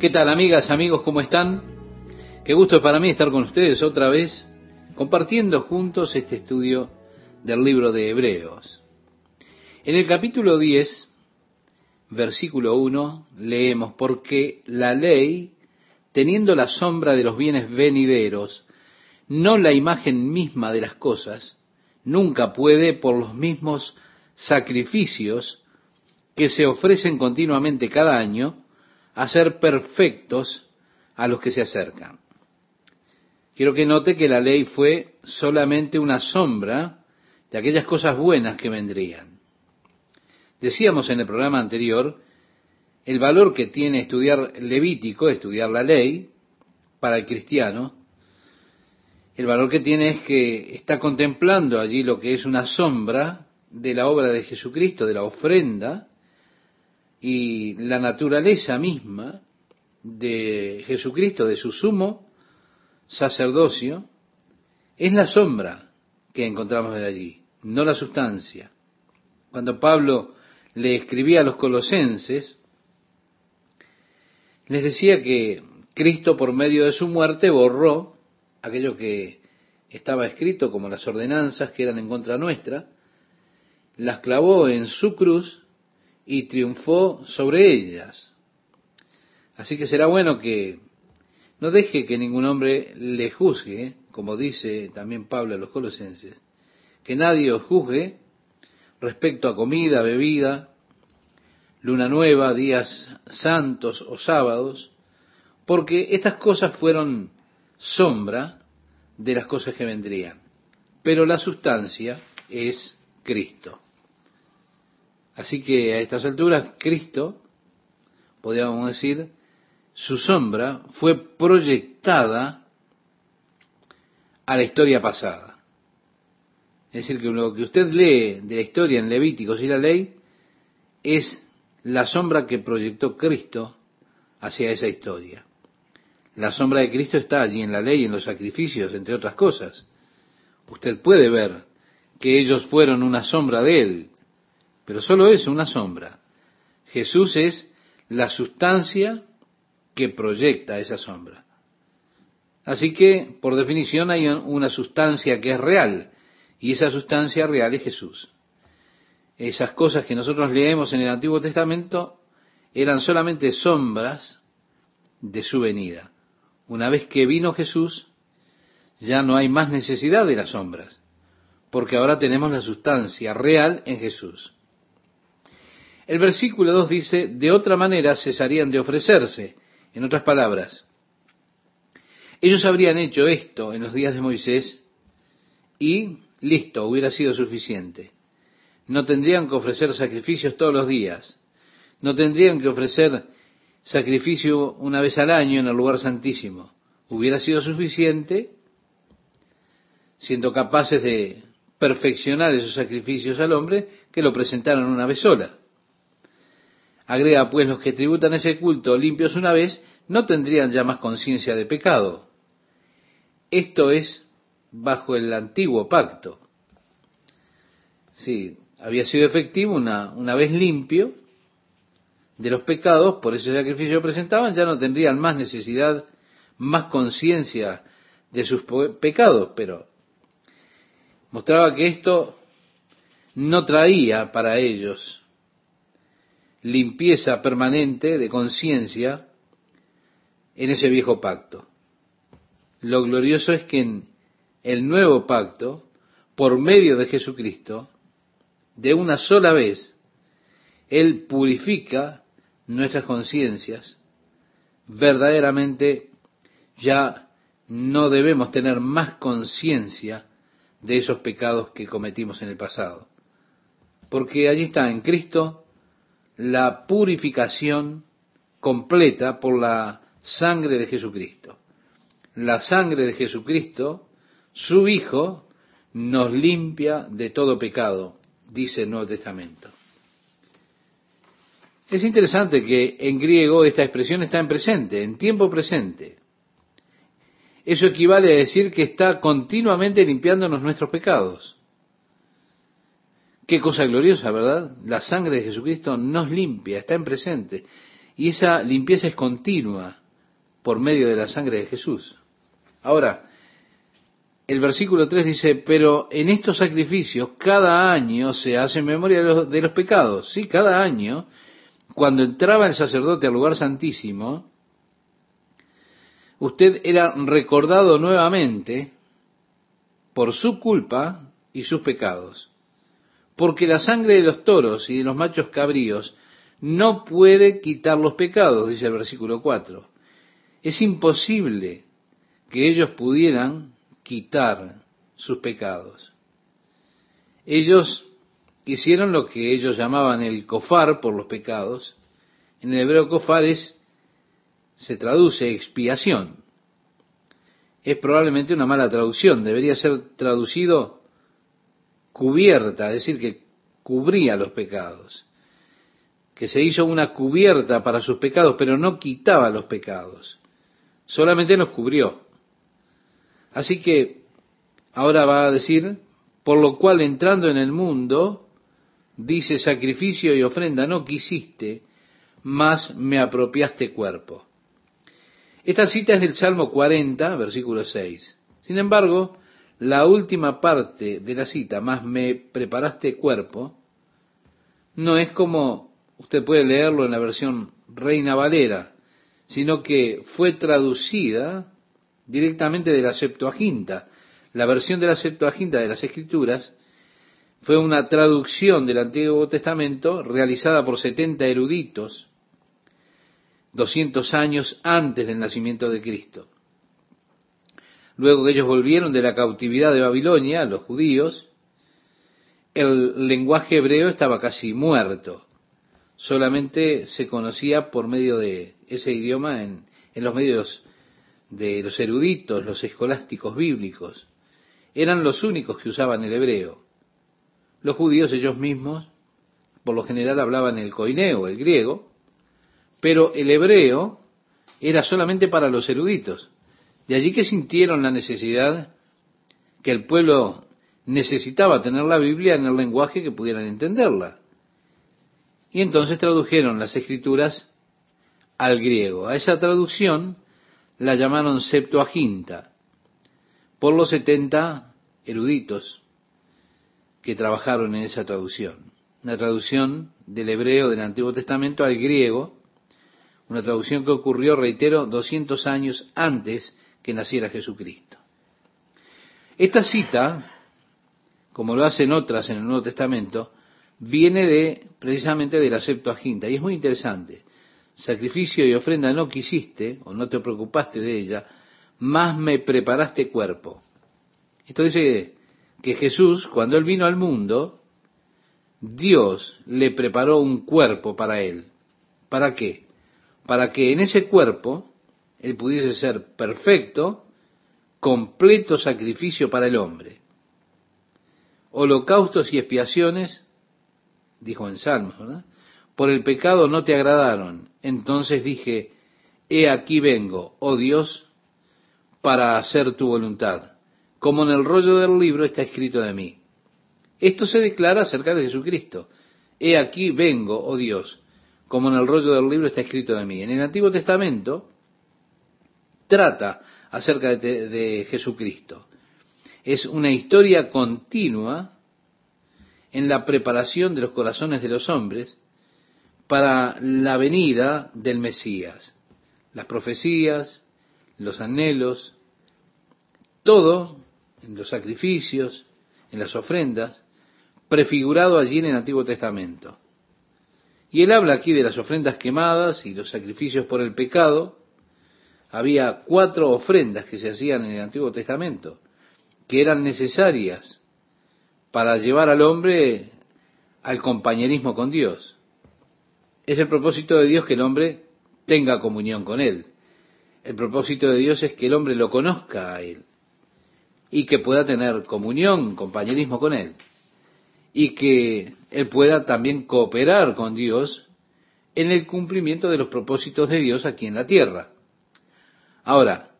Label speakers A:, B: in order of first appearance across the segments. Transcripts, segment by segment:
A: ¿Qué tal amigas, amigos? ¿Cómo están? Qué gusto para mí estar con ustedes otra vez compartiendo juntos este estudio del libro de Hebreos. En el capítulo 10, versículo 1, leemos, porque la ley, teniendo la sombra de los bienes venideros, no la imagen misma de las cosas, nunca puede, por los mismos sacrificios que se ofrecen continuamente cada año, hacer perfectos a los que se acercan. Quiero que note que la ley fue solamente una sombra de aquellas cosas buenas que vendrían. Decíamos en el programa anterior el valor que tiene estudiar Levítico, estudiar la ley, para el cristiano. El valor que tiene es que está contemplando allí lo que es una sombra de la obra de Jesucristo, de la ofrenda, y la naturaleza misma de Jesucristo, de su sumo sacerdocio, es la sombra que encontramos de allí, no la sustancia. Cuando Pablo le escribía a los colosenses, les decía que Cristo por medio de su muerte borró aquello que estaba escrito como las ordenanzas que eran en contra nuestra, las clavó en su cruz y triunfó sobre ellas. Así que será bueno que no deje que ningún hombre le juzgue, como dice también Pablo a los colosenses, que nadie os juzgue respecto a comida, bebida, luna nueva, días santos o sábados, porque estas cosas fueron sombra de las cosas que vendrían. Pero la sustancia es Cristo. Así que a estas alturas Cristo, podríamos decir, su sombra fue proyectada a la historia pasada. Es decir, que lo que usted lee de la historia en Levíticos y la ley es la sombra que proyectó Cristo hacia esa historia. La sombra de Cristo está allí en la ley, en los sacrificios, entre otras cosas. Usted puede ver que ellos fueron una sombra de Él, pero solo es una sombra. Jesús es la sustancia que proyecta esa sombra. Así que, por definición, hay una sustancia que es real, y esa sustancia real es Jesús. Esas cosas que nosotros leemos en el Antiguo Testamento eran solamente sombras de su venida. Una vez que vino Jesús, ya no hay más necesidad de las sombras, porque ahora tenemos la sustancia real en Jesús. El versículo 2 dice, de otra manera cesarían de ofrecerse. En otras palabras, ellos habrían hecho esto en los días de Moisés y listo, hubiera sido suficiente. No tendrían que ofrecer sacrificios todos los días. No tendrían que ofrecer sacrificio una vez al año en el lugar santísimo. Hubiera sido suficiente siendo capaces de perfeccionar esos sacrificios al hombre que lo presentaron una vez sola. Agrega pues los que tributan ese culto limpios una vez, no tendrían ya más conciencia de pecado. Esto es bajo el antiguo pacto. Sí, había sido efectivo una, una vez limpio de los pecados, por ese sacrificio que presentaban, ya no tendrían más necesidad, más conciencia de sus pecados, pero mostraba que esto no traía para ellos limpieza permanente de conciencia en ese viejo pacto. Lo glorioso es que en el nuevo pacto, por medio de Jesucristo, de una sola vez, Él purifica nuestras conciencias, verdaderamente ya no debemos tener más conciencia de esos pecados que cometimos en el pasado. Porque allí está en Cristo la purificación completa por la sangre de Jesucristo. La sangre de Jesucristo, su Hijo, nos limpia de todo pecado, dice el Nuevo Testamento. Es interesante que en griego esta expresión está en presente, en tiempo presente. Eso equivale a decir que está continuamente limpiándonos nuestros pecados. Qué cosa gloriosa, ¿verdad? La sangre de Jesucristo nos limpia, está en presente. Y esa limpieza es continua por medio de la sangre de Jesús. Ahora, el versículo 3 dice, pero en estos sacrificios cada año se hace memoria de los, de los pecados. Sí, cada año, cuando entraba el sacerdote al lugar santísimo, usted era recordado nuevamente por su culpa y sus pecados. Porque la sangre de los toros y de los machos cabríos no puede quitar los pecados, dice el versículo 4. Es imposible que ellos pudieran quitar sus pecados. Ellos hicieron lo que ellos llamaban el kofar por los pecados. En el hebreo kofar es, se traduce expiación. Es probablemente una mala traducción, debería ser traducido cubierta, es decir, que cubría los pecados, que se hizo una cubierta para sus pecados, pero no quitaba los pecados, solamente los cubrió. Así que ahora va a decir, por lo cual entrando en el mundo, dice, sacrificio y ofrenda no quisiste, mas me apropiaste cuerpo. Esta cita es del Salmo 40, versículo 6. Sin embargo, la última parte de la cita, más me preparaste cuerpo, no es como usted puede leerlo en la versión Reina Valera, sino que fue traducida directamente de la Septuaginta. La versión de la Septuaginta de las Escrituras fue una traducción del Antiguo Testamento realizada por 70 eruditos 200 años antes del nacimiento de Cristo. Luego que ellos volvieron de la cautividad de Babilonia, los judíos, el lenguaje hebreo estaba casi muerto. Solamente se conocía por medio de ese idioma en, en los medios de los eruditos, los escolásticos bíblicos. Eran los únicos que usaban el hebreo. Los judíos ellos mismos, por lo general, hablaban el coineo, el griego, pero el hebreo era solamente para los eruditos. De allí que sintieron la necesidad que el pueblo necesitaba tener la Biblia en el lenguaje que pudieran entenderla. Y entonces tradujeron las escrituras al griego. A esa traducción la llamaron Septuaginta por los setenta eruditos que trabajaron en esa traducción. Una traducción del hebreo del Antiguo Testamento al griego, una traducción que ocurrió, reitero, 200 años antes que naciera Jesucristo. Esta cita, como lo hacen otras en el Nuevo Testamento, viene de precisamente de la Septuaginta y es muy interesante sacrificio y ofrenda no quisiste, o no te preocupaste de ella, más me preparaste cuerpo. Esto dice que Jesús, cuando Él vino al mundo, Dios le preparó un cuerpo para Él. ¿Para qué? Para que en ese cuerpo Él pudiese ser perfecto, completo sacrificio para el hombre. Holocaustos y expiaciones, dijo en Salmos, ¿verdad? por el pecado no te agradaron. Entonces dije, he aquí vengo, oh Dios, para hacer tu voluntad, como en el rollo del libro está escrito de mí. Esto se declara acerca de Jesucristo. He aquí vengo, oh Dios, como en el rollo del libro está escrito de mí. En el Antiguo Testamento trata acerca de, Jesucristo. Es una historia continua en la preparación de los corazones de los hombres para la venida del Mesías. Las profecías, los anhelos, todo en los sacrificios, en las ofrendas, prefigurado allí en el Antiguo Testamento. Y él habla aquí de las ofrendas quemadas y los sacrificios por el pecado. Había cuatro ofrendas que se hacían en el Antiguo Testamento, que eran necesarias para llevar al hombre al compañerismo con Dios. Es el propósito de Dios que el hombre tenga comunión con Él. El propósito de Dios es que el hombre lo conozca a Él y que pueda tener comunión, compañerismo con Él. Y que Él pueda también cooperar con Dios en el cumplimiento de los propósitos de Dios aquí en la tierra. Ahora,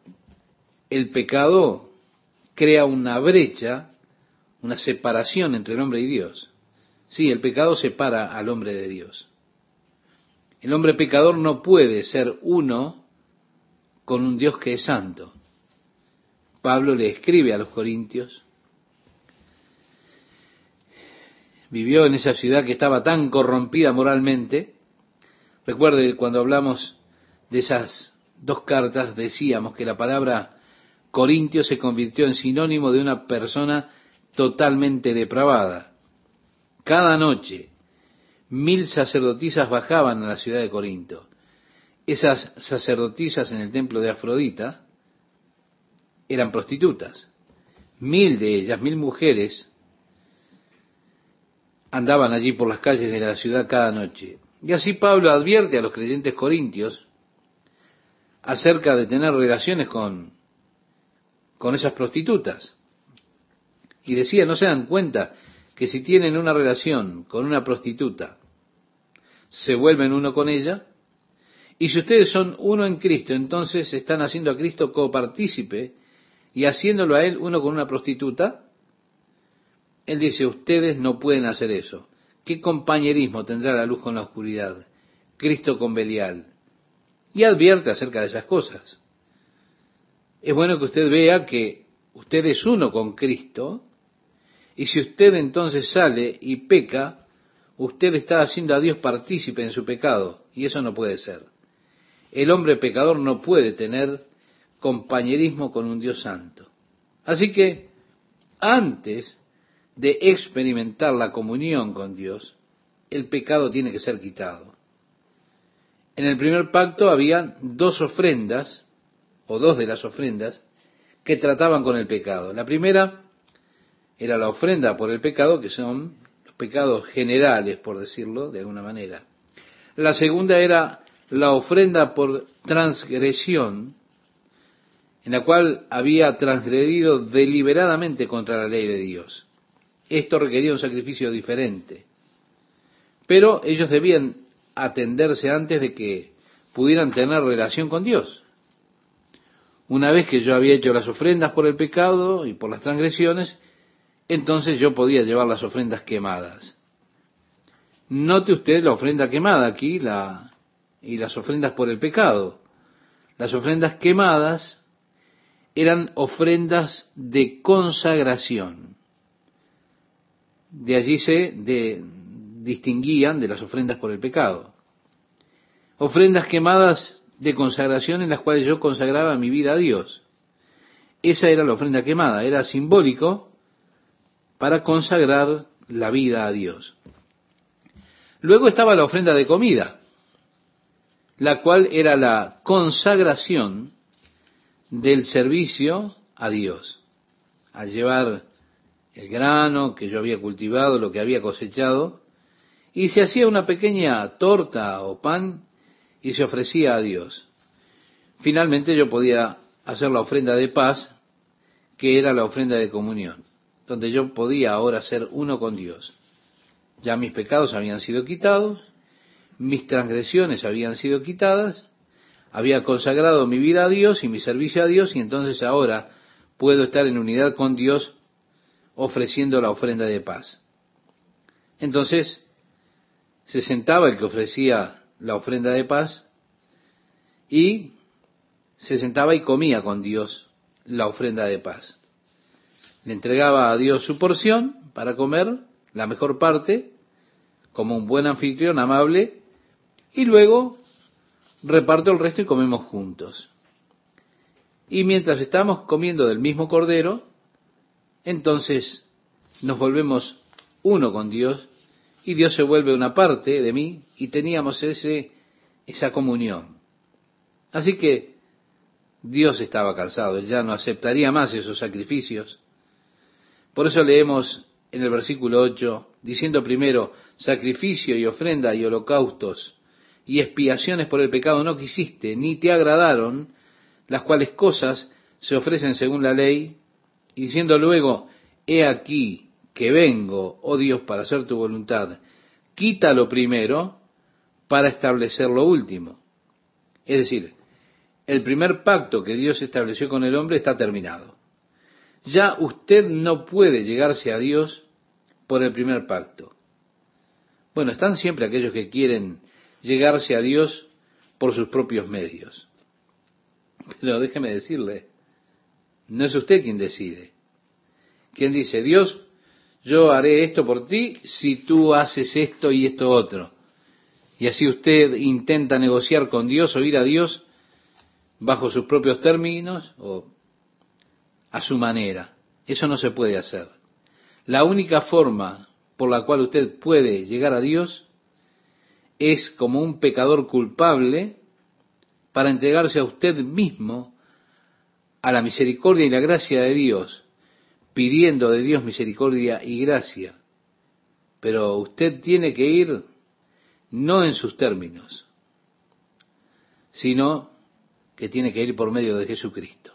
A: el pecado crea una brecha, una separación entre el hombre y Dios. Sí, el pecado separa al hombre de Dios. El hombre pecador no puede ser uno con un Dios que es santo. Pablo le escribe a los corintios, vivió en esa ciudad que estaba tan corrompida moralmente. Recuerde, cuando hablamos de esas dos cartas, decíamos que la palabra Corintio se convirtió en sinónimo de una persona totalmente depravada. Cada noche, mil sacerdotisas bajaban a la ciudad de Corinto. Esas sacerdotisas en el templo de Afrodita eran prostitutas. Mil de ellas, mil mujeres, andaban allí por las calles de la ciudad cada noche. Y así Pablo advierte a los creyentes corintios acerca de tener relaciones con, con esas prostitutas. Y decía, no se dan cuenta que si tienen una relación con una prostituta, se vuelven uno con ella. Y si ustedes son uno en Cristo, entonces están haciendo a Cristo copartícipe y haciéndolo a él uno con una prostituta. Él dice, ustedes no pueden hacer eso. ¿Qué compañerismo tendrá la luz con la oscuridad? Cristo con Belial. Y advierte acerca de esas cosas. Es bueno que usted vea que usted es uno con Cristo, y si usted entonces sale y peca, usted está haciendo a Dios partícipe en su pecado, y eso no puede ser. El hombre pecador no puede tener compañerismo con un Dios santo. Así que, antes de experimentar la comunión con Dios, el pecado tiene que ser quitado. En el primer pacto había dos ofrendas, o dos de las ofrendas, que trataban con el pecado. La primera era la ofrenda por el pecado, que son los pecados generales, por decirlo de alguna manera. La segunda era la ofrenda por transgresión, en la cual había transgredido deliberadamente contra la ley de Dios. Esto requería un sacrificio diferente. Pero ellos debían atenderse antes de que pudieran tener relación con Dios. Una vez que yo había hecho las ofrendas por el pecado y por las transgresiones, entonces yo podía llevar las ofrendas quemadas. Note usted la ofrenda quemada aquí la, y las ofrendas por el pecado. Las ofrendas quemadas eran ofrendas de consagración de allí se distinguían de las ofrendas por el pecado. Ofrendas quemadas de consagración en las cuales yo consagraba mi vida a Dios. Esa era la ofrenda quemada, era simbólico para consagrar la vida a Dios. Luego estaba la ofrenda de comida, la cual era la consagración del servicio a Dios, a llevar el grano que yo había cultivado, lo que había cosechado, y se hacía una pequeña torta o pan y se ofrecía a Dios. Finalmente yo podía hacer la ofrenda de paz, que era la ofrenda de comunión, donde yo podía ahora ser uno con Dios. Ya mis pecados habían sido quitados, mis transgresiones habían sido quitadas, había consagrado mi vida a Dios y mi servicio a Dios, y entonces ahora puedo estar en unidad con Dios ofreciendo la ofrenda de paz. Entonces, se sentaba el que ofrecía la ofrenda de paz y se sentaba y comía con Dios la ofrenda de paz. Le entregaba a Dios su porción para comer, la mejor parte, como un buen anfitrión amable, y luego reparto el resto y comemos juntos. Y mientras estamos comiendo del mismo cordero, entonces nos volvemos uno con Dios y Dios se vuelve una parte de mí y teníamos ese, esa comunión. Así que Dios estaba cansado, Él ya no aceptaría más esos sacrificios. Por eso leemos en el versículo 8, diciendo primero, sacrificio y ofrenda y holocaustos y expiaciones por el pecado no quisiste, ni te agradaron, las cuales cosas se ofrecen según la ley, y diciendo luego, he aquí que vengo, oh Dios, para hacer tu voluntad, quítalo primero para establecer lo último. Es decir, el primer pacto que Dios estableció con el hombre está terminado. Ya usted no puede llegarse a Dios por el primer pacto. Bueno, están siempre aquellos que quieren llegarse a Dios por sus propios medios. Pero déjeme decirle, no es usted quien decide. Quien dice, Dios, yo haré esto por ti si tú haces esto y esto otro. Y así usted intenta negociar con Dios o ir a Dios bajo sus propios términos o a su manera. Eso no se puede hacer. La única forma por la cual usted puede llegar a Dios es como un pecador culpable para entregarse a usted mismo a la misericordia y la gracia de Dios, pidiendo de Dios misericordia y gracia. Pero usted tiene que ir no en sus términos, sino que tiene que ir por medio de Jesucristo.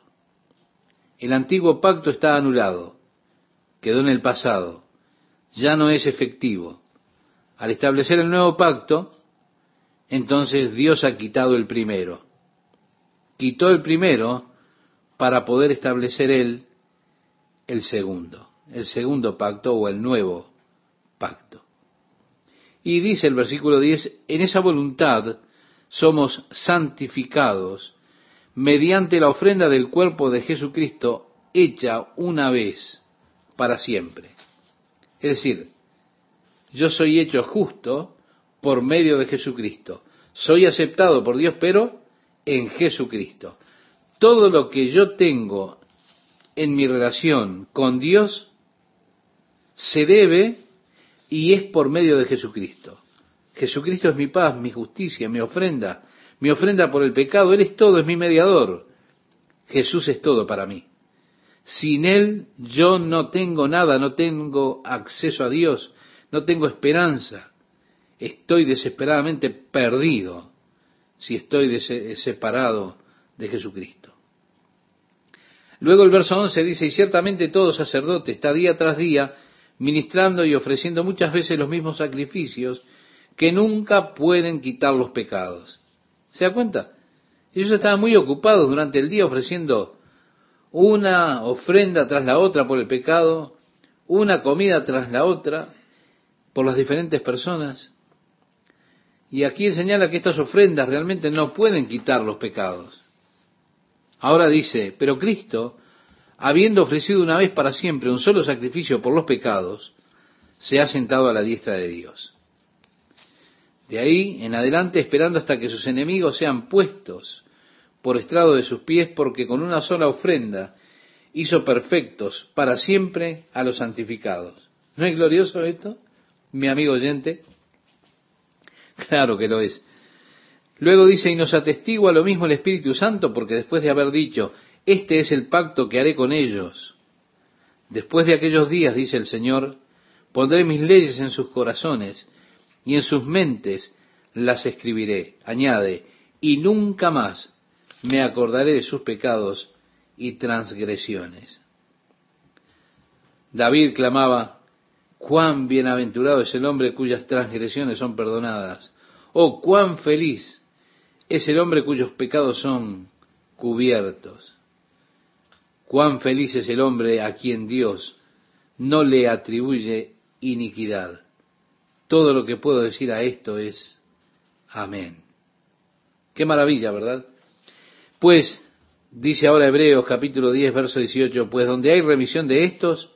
A: El antiguo pacto está anulado, quedó en el pasado, ya no es efectivo. Al establecer el nuevo pacto, entonces Dios ha quitado el primero. Quitó el primero para poder establecer él el segundo, el segundo pacto o el nuevo pacto. Y dice el versículo 10, en esa voluntad somos santificados mediante la ofrenda del cuerpo de Jesucristo hecha una vez para siempre. Es decir, yo soy hecho justo por medio de Jesucristo. Soy aceptado por Dios, pero en Jesucristo. Todo lo que yo tengo en mi relación con Dios se debe y es por medio de Jesucristo. Jesucristo es mi paz, mi justicia, mi ofrenda, mi ofrenda por el pecado. Él es todo, es mi mediador. Jesús es todo para mí. Sin Él yo no tengo nada, no tengo acceso a Dios, no tengo esperanza. Estoy desesperadamente perdido si estoy separado de Jesucristo. Luego el verso 11 dice, y ciertamente todo sacerdote está día tras día ministrando y ofreciendo muchas veces los mismos sacrificios que nunca pueden quitar los pecados. ¿Se da cuenta? Ellos estaban muy ocupados durante el día ofreciendo una ofrenda tras la otra por el pecado, una comida tras la otra por las diferentes personas. Y aquí él señala que estas ofrendas realmente no pueden quitar los pecados. Ahora dice, pero Cristo, habiendo ofrecido una vez para siempre un solo sacrificio por los pecados, se ha sentado a la diestra de Dios. De ahí en adelante esperando hasta que sus enemigos sean puestos por estrado de sus pies, porque con una sola ofrenda hizo perfectos para siempre a los santificados. ¿No es glorioso esto, mi amigo oyente? Claro que lo es. Luego dice, y nos atestigua lo mismo el Espíritu Santo, porque después de haber dicho, este es el pacto que haré con ellos, después de aquellos días, dice el Señor, pondré mis leyes en sus corazones, y en sus mentes las escribiré. Añade, y nunca más me acordaré de sus pecados y transgresiones. David clamaba, cuán bienaventurado es el hombre cuyas transgresiones son perdonadas. Oh, cuán feliz es el hombre cuyos pecados son cubiertos. Cuán feliz es el hombre a quien Dios no le atribuye iniquidad. Todo lo que puedo decir a esto es amén. Qué maravilla, ¿verdad? Pues, dice ahora Hebreos capítulo 10, verso 18, pues donde hay remisión de estos,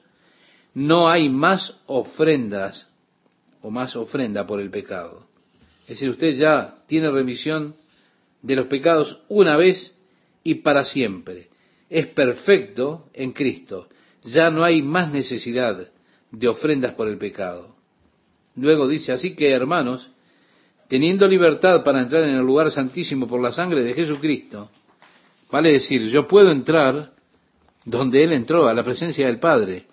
A: no hay más ofrendas o más ofrenda por el pecado. Es decir, usted ya tiene remisión de los pecados una vez y para siempre. Es perfecto en Cristo. Ya no hay más necesidad de ofrendas por el pecado. Luego dice, así que hermanos, teniendo libertad para entrar en el lugar santísimo por la sangre de Jesucristo, Vale decir, yo puedo entrar donde Él entró, a la presencia del Padre.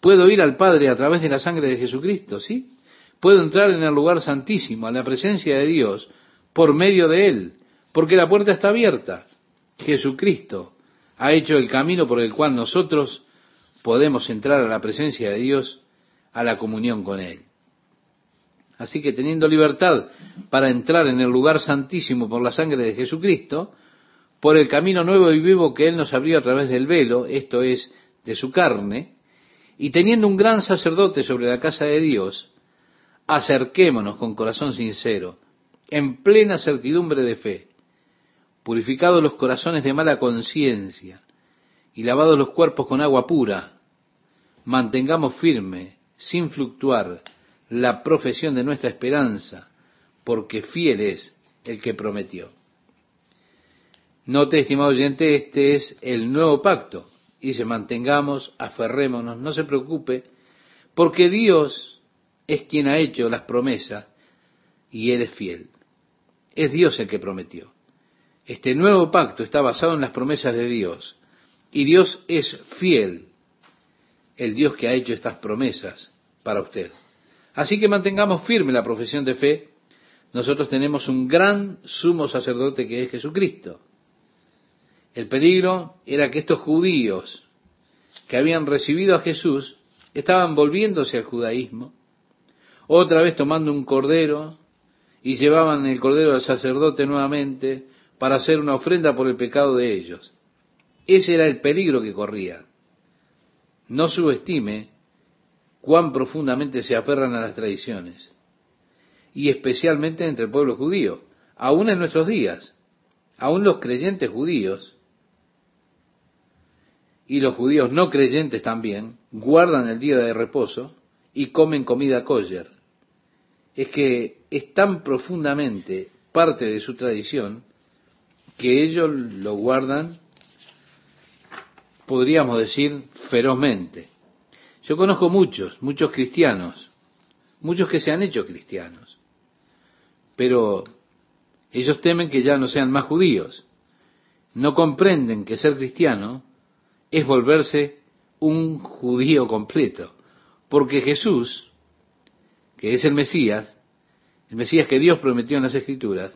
A: Puedo ir al Padre a través de la sangre de Jesucristo, ¿sí? Puedo entrar en el lugar santísimo, a la presencia de Dios, por medio de Él, porque la puerta está abierta. Jesucristo ha hecho el camino por el cual nosotros podemos entrar a la presencia de Dios, a la comunión con Él. Así que teniendo libertad para entrar en el lugar santísimo por la sangre de Jesucristo, por el camino nuevo y vivo que Él nos abrió a través del velo, esto es, de su carne, y teniendo un gran sacerdote sobre la casa de Dios, acerquémonos con corazón sincero en plena certidumbre de fe, purificados los corazones de mala conciencia y lavados los cuerpos con agua pura, mantengamos firme, sin fluctuar, la profesión de nuestra esperanza, porque fiel es el que prometió. Note, estimado oyente, este es el nuevo pacto. Dice, mantengamos, aferrémonos, no se preocupe, porque Dios es quien ha hecho las promesas y Él es fiel. Es Dios el que prometió. Este nuevo pacto está basado en las promesas de Dios. Y Dios es fiel, el Dios que ha hecho estas promesas para usted. Así que mantengamos firme la profesión de fe. Nosotros tenemos un gran sumo sacerdote que es Jesucristo. El peligro era que estos judíos que habían recibido a Jesús estaban volviéndose al judaísmo, otra vez tomando un cordero y llevaban el cordero al sacerdote nuevamente para hacer una ofrenda por el pecado de ellos. Ese era el peligro que corría. No subestime cuán profundamente se aferran a las tradiciones, y especialmente entre el pueblo judío, aún en nuestros días, aún los creyentes judíos y los judíos no creyentes también guardan el día de reposo y comen comida kosher. Es que es tan profundamente parte de su tradición que ellos lo guardan, podríamos decir, ferozmente. Yo conozco muchos, muchos cristianos, muchos que se han hecho cristianos, pero ellos temen que ya no sean más judíos. No comprenden que ser cristiano es volverse un judío completo. Porque Jesús, que es el Mesías, el Mesías que Dios prometió en las Escrituras,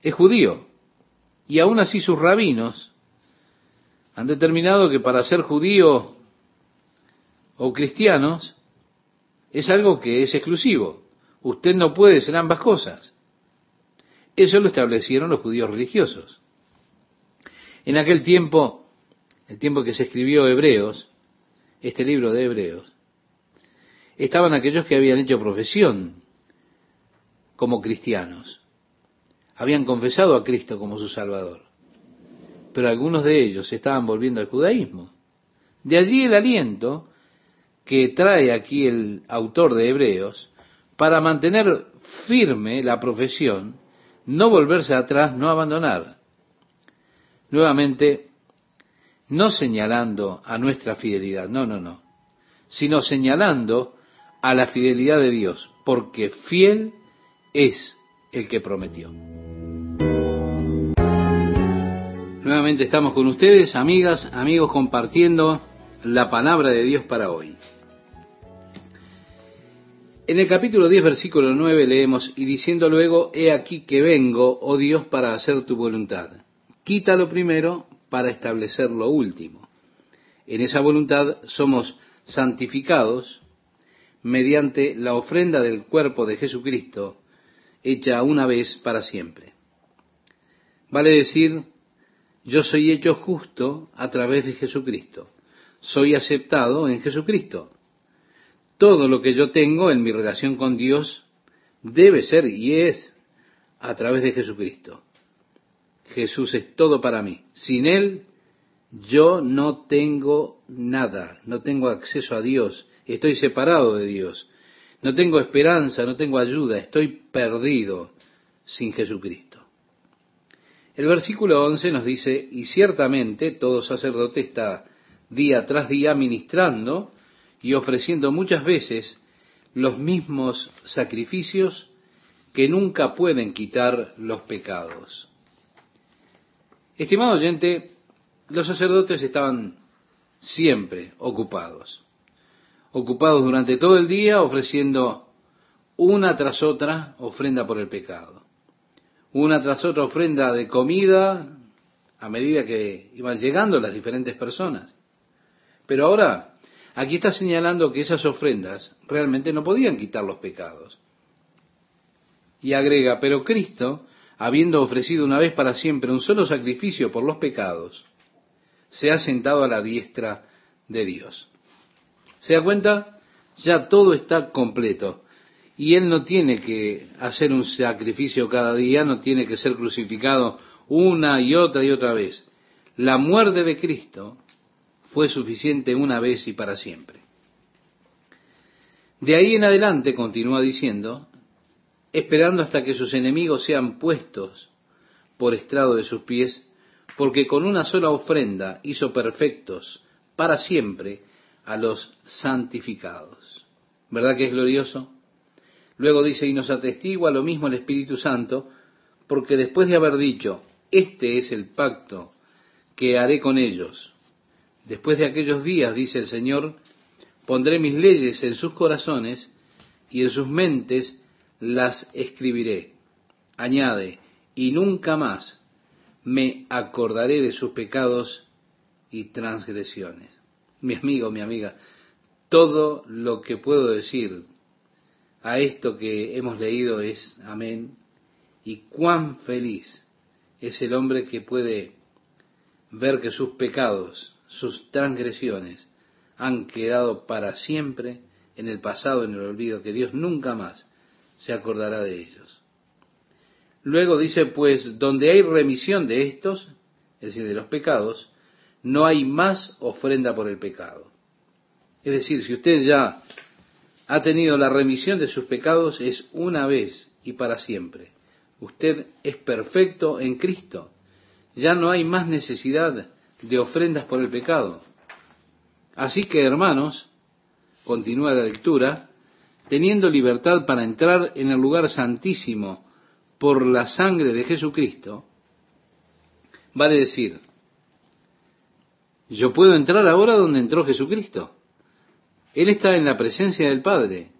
A: es judío. Y aún así sus rabinos han determinado que para ser judío o cristianos es algo que es exclusivo. Usted no puede ser ambas cosas. Eso lo establecieron los judíos religiosos. En aquel tiempo el tiempo que se escribió Hebreos, este libro de Hebreos, estaban aquellos que habían hecho profesión como cristianos. Habían confesado a Cristo como su Salvador. Pero algunos de ellos estaban volviendo al judaísmo. De allí el aliento que trae aquí el autor de Hebreos para mantener firme la profesión, no volverse atrás, no abandonar. Nuevamente, no señalando a nuestra fidelidad, no, no, no, sino señalando a la fidelidad de Dios, porque fiel es el que prometió. Nuevamente estamos con ustedes, amigas, amigos, compartiendo la palabra de Dios para hoy. En el capítulo 10, versículo 9 leemos, y diciendo luego, He aquí que vengo, oh Dios, para hacer tu voluntad. Quítalo primero para establecer lo último. En esa voluntad somos santificados mediante la ofrenda del cuerpo de Jesucristo, hecha una vez para siempre. Vale decir, yo soy hecho justo a través de Jesucristo. Soy aceptado en Jesucristo. Todo lo que yo tengo en mi relación con Dios debe ser y es a través de Jesucristo. Jesús es todo para mí. Sin Él yo no tengo nada, no tengo acceso a Dios, estoy separado de Dios, no tengo esperanza, no tengo ayuda, estoy perdido sin Jesucristo. El versículo 11 nos dice, y ciertamente todo sacerdote está día tras día ministrando y ofreciendo muchas veces los mismos sacrificios que nunca pueden quitar los pecados. Estimado oyente, los sacerdotes estaban siempre ocupados, ocupados durante todo el día ofreciendo una tras otra ofrenda por el pecado, una tras otra ofrenda de comida a medida que iban llegando las diferentes personas. Pero ahora, aquí está señalando que esas ofrendas realmente no podían quitar los pecados. Y agrega, pero Cristo habiendo ofrecido una vez para siempre un solo sacrificio por los pecados, se ha sentado a la diestra de Dios. ¿Se da cuenta? Ya todo está completo. Y Él no tiene que hacer un sacrificio cada día, no tiene que ser crucificado una y otra y otra vez. La muerte de Cristo fue suficiente una vez y para siempre. De ahí en adelante, continúa diciendo, esperando hasta que sus enemigos sean puestos por estrado de sus pies, porque con una sola ofrenda hizo perfectos para siempre a los santificados. ¿Verdad que es glorioso? Luego dice, y nos atestigua lo mismo el Espíritu Santo, porque después de haber dicho, este es el pacto que haré con ellos, después de aquellos días, dice el Señor, pondré mis leyes en sus corazones y en sus mentes las escribiré. Añade, y nunca más me acordaré de sus pecados y transgresiones. Mi amigo, mi amiga, todo lo que puedo decir a esto que hemos leído es amén. Y cuán feliz es el hombre que puede ver que sus pecados, sus transgresiones, han quedado para siempre en el pasado, en el olvido, que Dios nunca más se acordará de ellos. Luego dice, pues donde hay remisión de estos, es decir, de los pecados, no hay más ofrenda por el pecado. Es decir, si usted ya ha tenido la remisión de sus pecados, es una vez y para siempre. Usted es perfecto en Cristo. Ya no hay más necesidad de ofrendas por el pecado. Así que, hermanos, continúa la lectura, teniendo libertad para entrar en el lugar santísimo por la sangre de Jesucristo, vale decir, yo puedo entrar ahora donde entró Jesucristo. Él está en la presencia del Padre.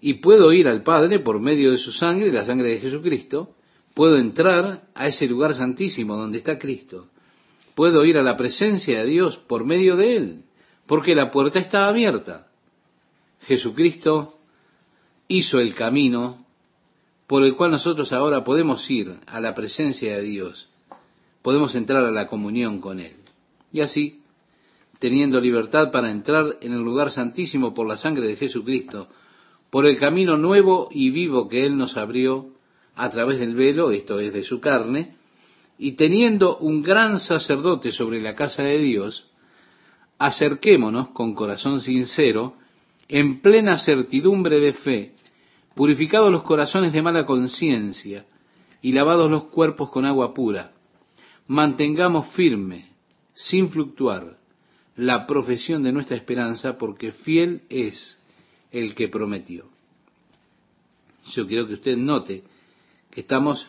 A: Y puedo ir al Padre por medio de su sangre, la sangre de Jesucristo. Puedo entrar a ese lugar santísimo donde está Cristo. Puedo ir a la presencia de Dios por medio de Él, porque la puerta está abierta. Jesucristo hizo el camino por el cual nosotros ahora podemos ir a la presencia de Dios, podemos entrar a la comunión con Él. Y así, teniendo libertad para entrar en el lugar santísimo por la sangre de Jesucristo, por el camino nuevo y vivo que Él nos abrió a través del velo, esto es de su carne, y teniendo un gran sacerdote sobre la casa de Dios, acerquémonos con corazón sincero, en plena certidumbre de fe, purificados los corazones de mala conciencia y lavados los cuerpos con agua pura, mantengamos firme, sin fluctuar, la profesión de nuestra esperanza, porque fiel es el que prometió. Yo quiero que usted note que estamos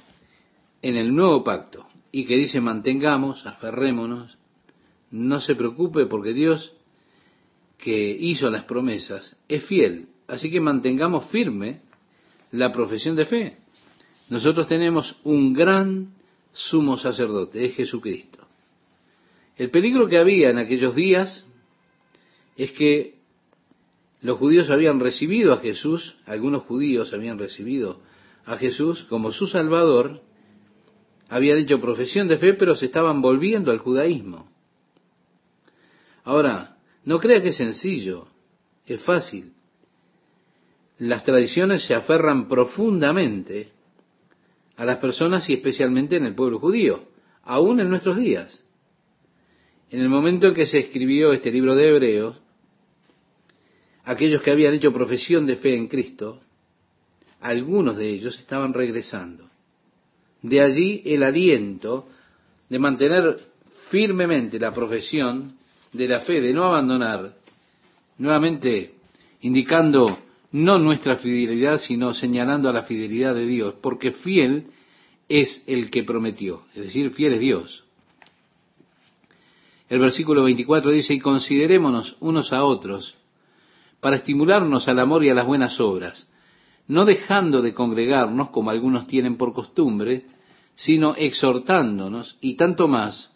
A: en el nuevo pacto y que dice mantengamos, aferrémonos, no se preocupe porque Dios que hizo las promesas es fiel. Así que mantengamos firme la profesión de fe. Nosotros tenemos un gran sumo sacerdote, es Jesucristo. El peligro que había en aquellos días es que los judíos habían recibido a Jesús, algunos judíos habían recibido a Jesús como su Salvador, había dicho profesión de fe, pero se estaban volviendo al judaísmo. Ahora, no crea que es sencillo, es fácil. Las tradiciones se aferran profundamente a las personas y especialmente en el pueblo judío, aún en nuestros días. En el momento en que se escribió este libro de Hebreos, aquellos que habían hecho profesión de fe en Cristo, algunos de ellos estaban regresando. De allí el aliento de mantener firmemente la profesión de la fe, de no abandonar, nuevamente indicando no nuestra fidelidad, sino señalando a la fidelidad de Dios, porque fiel es el que prometió, es decir, fiel es Dios. El versículo 24 dice, y considerémonos unos a otros para estimularnos al amor y a las buenas obras, no dejando de congregarnos como algunos tienen por costumbre, sino exhortándonos y tanto más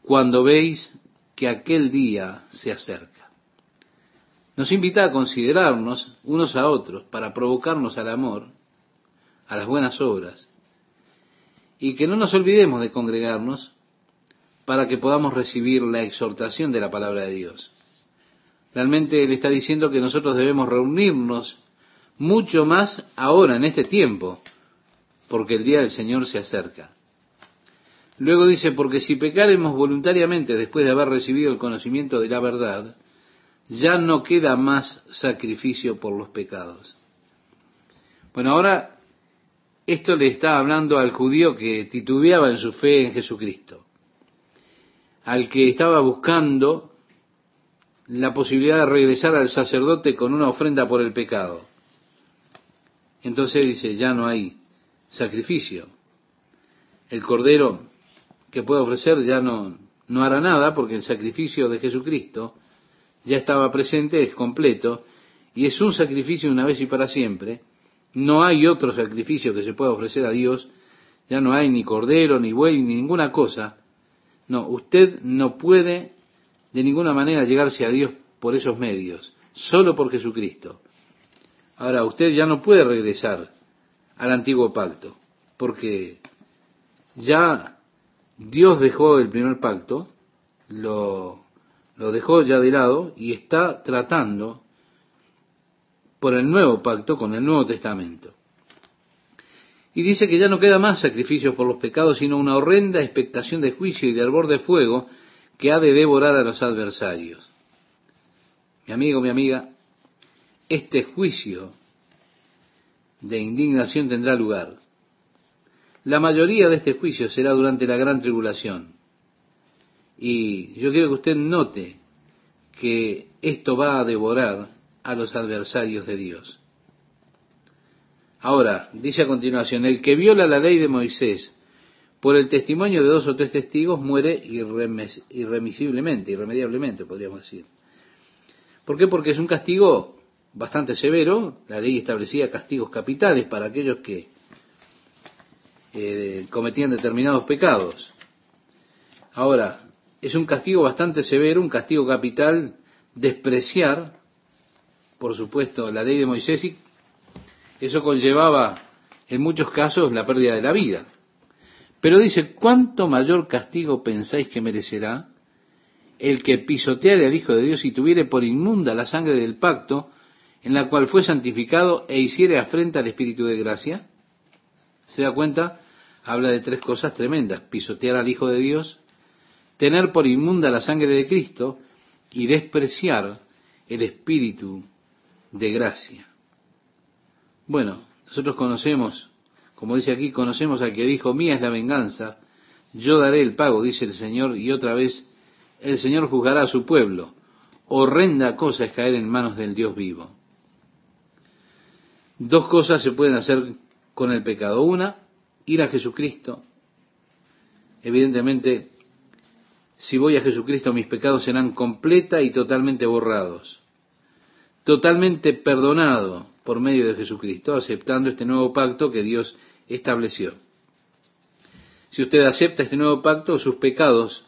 A: cuando veis que aquel día se acerca. Nos invita a considerarnos unos a otros para provocarnos al amor, a las buenas obras, y que no nos olvidemos de congregarnos para que podamos recibir la exhortación de la palabra de Dios. Realmente Él está diciendo que nosotros debemos reunirnos mucho más ahora, en este tiempo, porque el día del Señor se acerca. Luego dice, porque si pecaremos voluntariamente después de haber recibido el conocimiento de la verdad, ya no queda más sacrificio por los pecados. Bueno, ahora esto le está hablando al judío que titubeaba en su fe en Jesucristo, al que estaba buscando la posibilidad de regresar al sacerdote con una ofrenda por el pecado. Entonces dice, ya no hay sacrificio. El cordero que puede ofrecer ya no, no hará nada porque el sacrificio de Jesucristo ya estaba presente, es completo, y es un sacrificio una vez y para siempre. No hay otro sacrificio que se pueda ofrecer a Dios, ya no hay ni cordero, ni buey, ni ninguna cosa. No, usted no puede de ninguna manera llegarse a Dios por esos medios, solo por Jesucristo. Ahora, usted ya no puede regresar al antiguo pacto, porque ya Dios dejó el primer pacto, lo, lo dejó ya de lado y está tratando por el nuevo pacto con el Nuevo Testamento. Y dice que ya no queda más sacrificios por los pecados, sino una horrenda expectación de juicio y de arbor de fuego que ha de devorar a los adversarios. Mi amigo, mi amiga, este juicio de indignación tendrá lugar. La mayoría de este juicio será durante la gran tribulación. Y yo quiero que usted note que esto va a devorar a los adversarios de Dios. Ahora, dice a continuación, el que viola la ley de Moisés por el testimonio de dos o tres testigos muere irremisiblemente, irremediablemente, podríamos decir. ¿Por qué? Porque es un castigo bastante severo. La ley establecía castigos capitales para aquellos que eh, cometían determinados pecados. Ahora, es un castigo bastante severo, un castigo capital, despreciar, por supuesto, la ley de Moisés y eso conllevaba en muchos casos la pérdida de la vida. Pero dice, ¿cuánto mayor castigo pensáis que merecerá el que pisoteare al Hijo de Dios y tuviere por inmunda la sangre del pacto en la cual fue santificado e hiciere afrenta al Espíritu de gracia? ¿Se da cuenta? Habla de tres cosas tremendas. Pisotear al Hijo de Dios, tener por inmunda la sangre de Cristo y despreciar el Espíritu de gracia. Bueno, nosotros conocemos como dice aquí, conocemos al que dijo, mía es la venganza, yo daré el pago, dice el Señor, y otra vez el Señor juzgará a su pueblo. Horrenda cosa es caer en manos del Dios vivo. Dos cosas se pueden hacer con el pecado. Una, ir a Jesucristo. Evidentemente, si voy a Jesucristo, mis pecados serán completa y totalmente borrados. Totalmente perdonado por medio de Jesucristo, aceptando este nuevo pacto que Dios estableció. Si usted acepta este nuevo pacto, sus pecados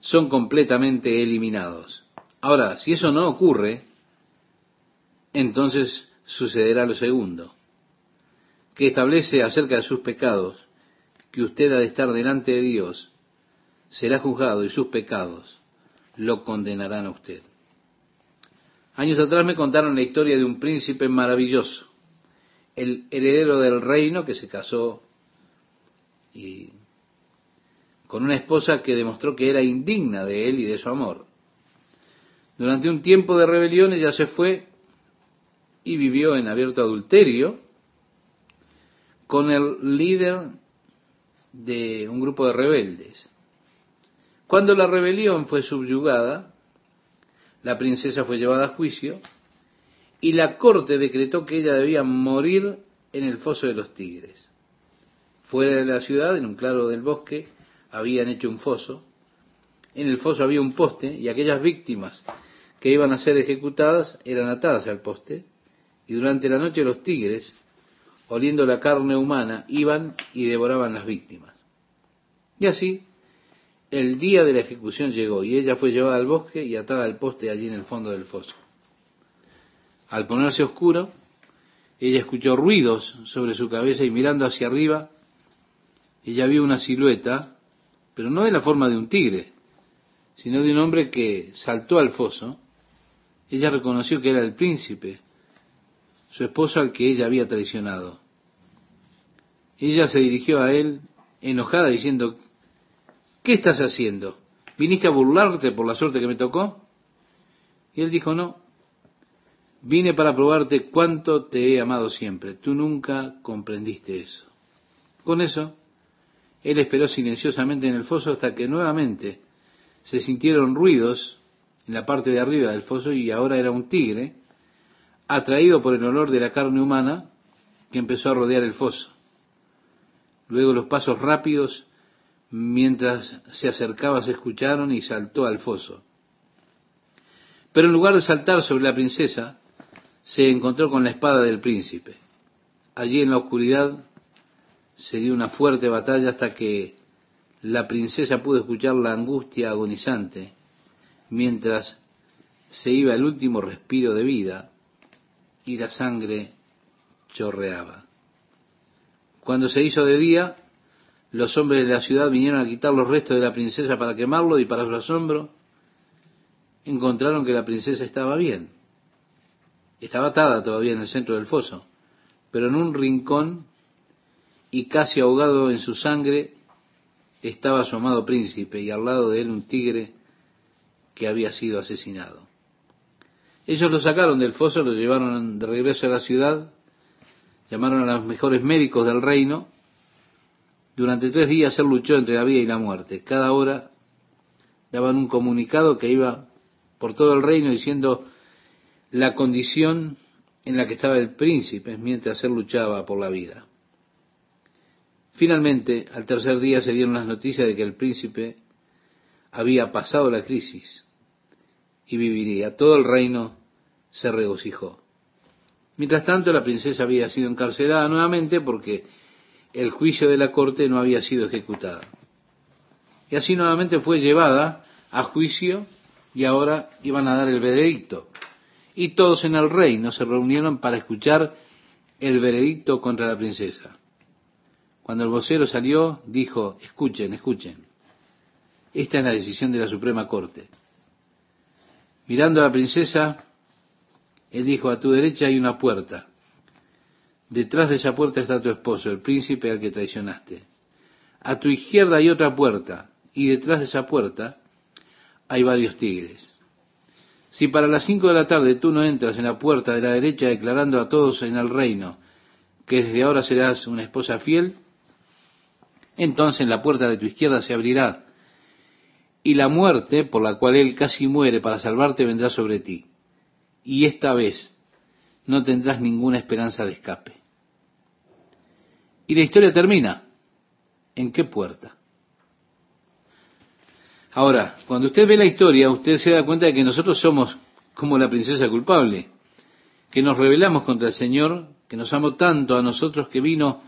A: son completamente eliminados. Ahora, si eso no ocurre, entonces sucederá lo segundo, que establece acerca de sus pecados que usted ha de estar delante de Dios, será juzgado y sus pecados lo condenarán a usted. Años atrás me contaron la historia de un príncipe maravilloso, el heredero del reino que se casó y con una esposa que demostró que era indigna de él y de su amor. Durante un tiempo de rebelión ella se fue y vivió en abierto adulterio con el líder de un grupo de rebeldes. Cuando la rebelión fue subyugada, la princesa fue llevada a juicio y la corte decretó que ella debía morir en el foso de los tigres. Fuera de la ciudad, en un claro del bosque, habían hecho un foso. En el foso había un poste y aquellas víctimas que iban a ser ejecutadas eran atadas al poste y durante la noche los tigres, oliendo la carne humana, iban y devoraban las víctimas. Y así el día de la ejecución llegó y ella fue llevada al bosque y atada al poste allí en el fondo del foso. Al ponerse oscuro, ella escuchó ruidos sobre su cabeza y mirando hacia arriba, ella vio una silueta, pero no de la forma de un tigre, sino de un hombre que saltó al foso. Ella reconoció que era el príncipe, su esposo al que ella había traicionado. Ella se dirigió a él enojada diciendo, ¿qué estás haciendo? ¿Viniste a burlarte por la suerte que me tocó? Y él dijo, no, vine para probarte cuánto te he amado siempre. Tú nunca comprendiste eso. Con eso, él esperó silenciosamente en el foso hasta que nuevamente se sintieron ruidos en la parte de arriba del foso y ahora era un tigre, atraído por el olor de la carne humana, que empezó a rodear el foso. Luego los pasos rápidos, mientras se acercaba, se escucharon y saltó al foso. Pero en lugar de saltar sobre la princesa, se encontró con la espada del príncipe. Allí en la oscuridad se dio una fuerte batalla hasta que la princesa pudo escuchar la angustia agonizante mientras se iba el último respiro de vida y la sangre chorreaba. Cuando se hizo de día, los hombres de la ciudad vinieron a quitar los restos de la princesa para quemarlo y para su asombro encontraron que la princesa estaba bien. Estaba atada todavía en el centro del foso, pero en un rincón y casi ahogado en su sangre estaba su amado príncipe y al lado de él un tigre que había sido asesinado. Ellos lo sacaron del foso, lo llevaron de regreso a la ciudad, llamaron a los mejores médicos del reino. Durante tres días él luchó entre la vida y la muerte. Cada hora daban un comunicado que iba por todo el reino diciendo la condición en la que estaba el príncipe mientras él luchaba por la vida. Finalmente, al tercer día se dieron las noticias de que el príncipe había pasado la crisis y viviría. Todo el reino se regocijó. Mientras tanto, la princesa había sido encarcelada nuevamente porque el juicio de la corte no había sido ejecutado. Y así nuevamente fue llevada a juicio y ahora iban a dar el veredicto. Y todos en el reino se reunieron para escuchar el veredicto contra la princesa. Cuando el vocero salió, dijo, escuchen, escuchen. Esta es la decisión de la Suprema Corte. Mirando a la princesa, él dijo, a tu derecha hay una puerta. Detrás de esa puerta está tu esposo, el príncipe al que traicionaste. A tu izquierda hay otra puerta, y detrás de esa puerta hay varios tigres. Si para las cinco de la tarde tú no entras en la puerta de la derecha declarando a todos en el reino que desde ahora serás una esposa fiel, entonces la puerta de tu izquierda se abrirá, y la muerte por la cual él casi muere para salvarte vendrá sobre ti. Y esta vez no tendrás ninguna esperanza de escape. Y la historia termina. ¿En qué puerta? Ahora, cuando usted ve la historia, usted se da cuenta de que nosotros somos como la princesa culpable, que nos rebelamos contra el Señor, que nos amó tanto a nosotros que vino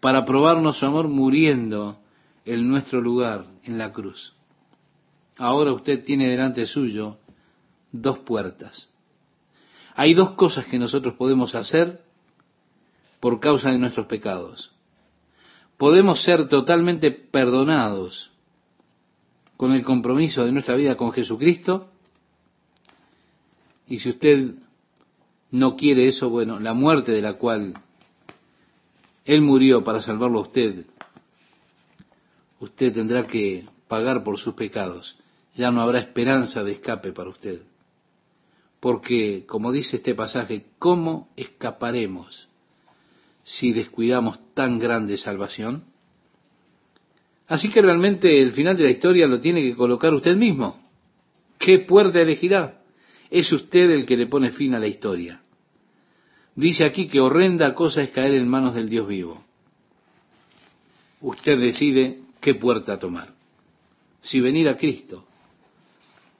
A: para probarnos su amor muriendo en nuestro lugar en la cruz. Ahora usted tiene delante suyo dos puertas. Hay dos cosas que nosotros podemos hacer por causa de nuestros pecados. Podemos ser totalmente perdonados con el compromiso de nuestra vida con Jesucristo. Y si usted no quiere eso, bueno, la muerte de la cual Él murió para salvarlo a usted, usted tendrá que pagar por sus pecados. Ya no habrá esperanza de escape para usted. Porque, como dice este pasaje, ¿cómo escaparemos si descuidamos tan grande salvación? Así que realmente el final de la historia lo tiene que colocar usted mismo. ¿Qué puerta elegirá? Es usted el que le pone fin a la historia. Dice aquí que horrenda cosa es caer en manos del Dios vivo. Usted decide qué puerta tomar. Si venir a Cristo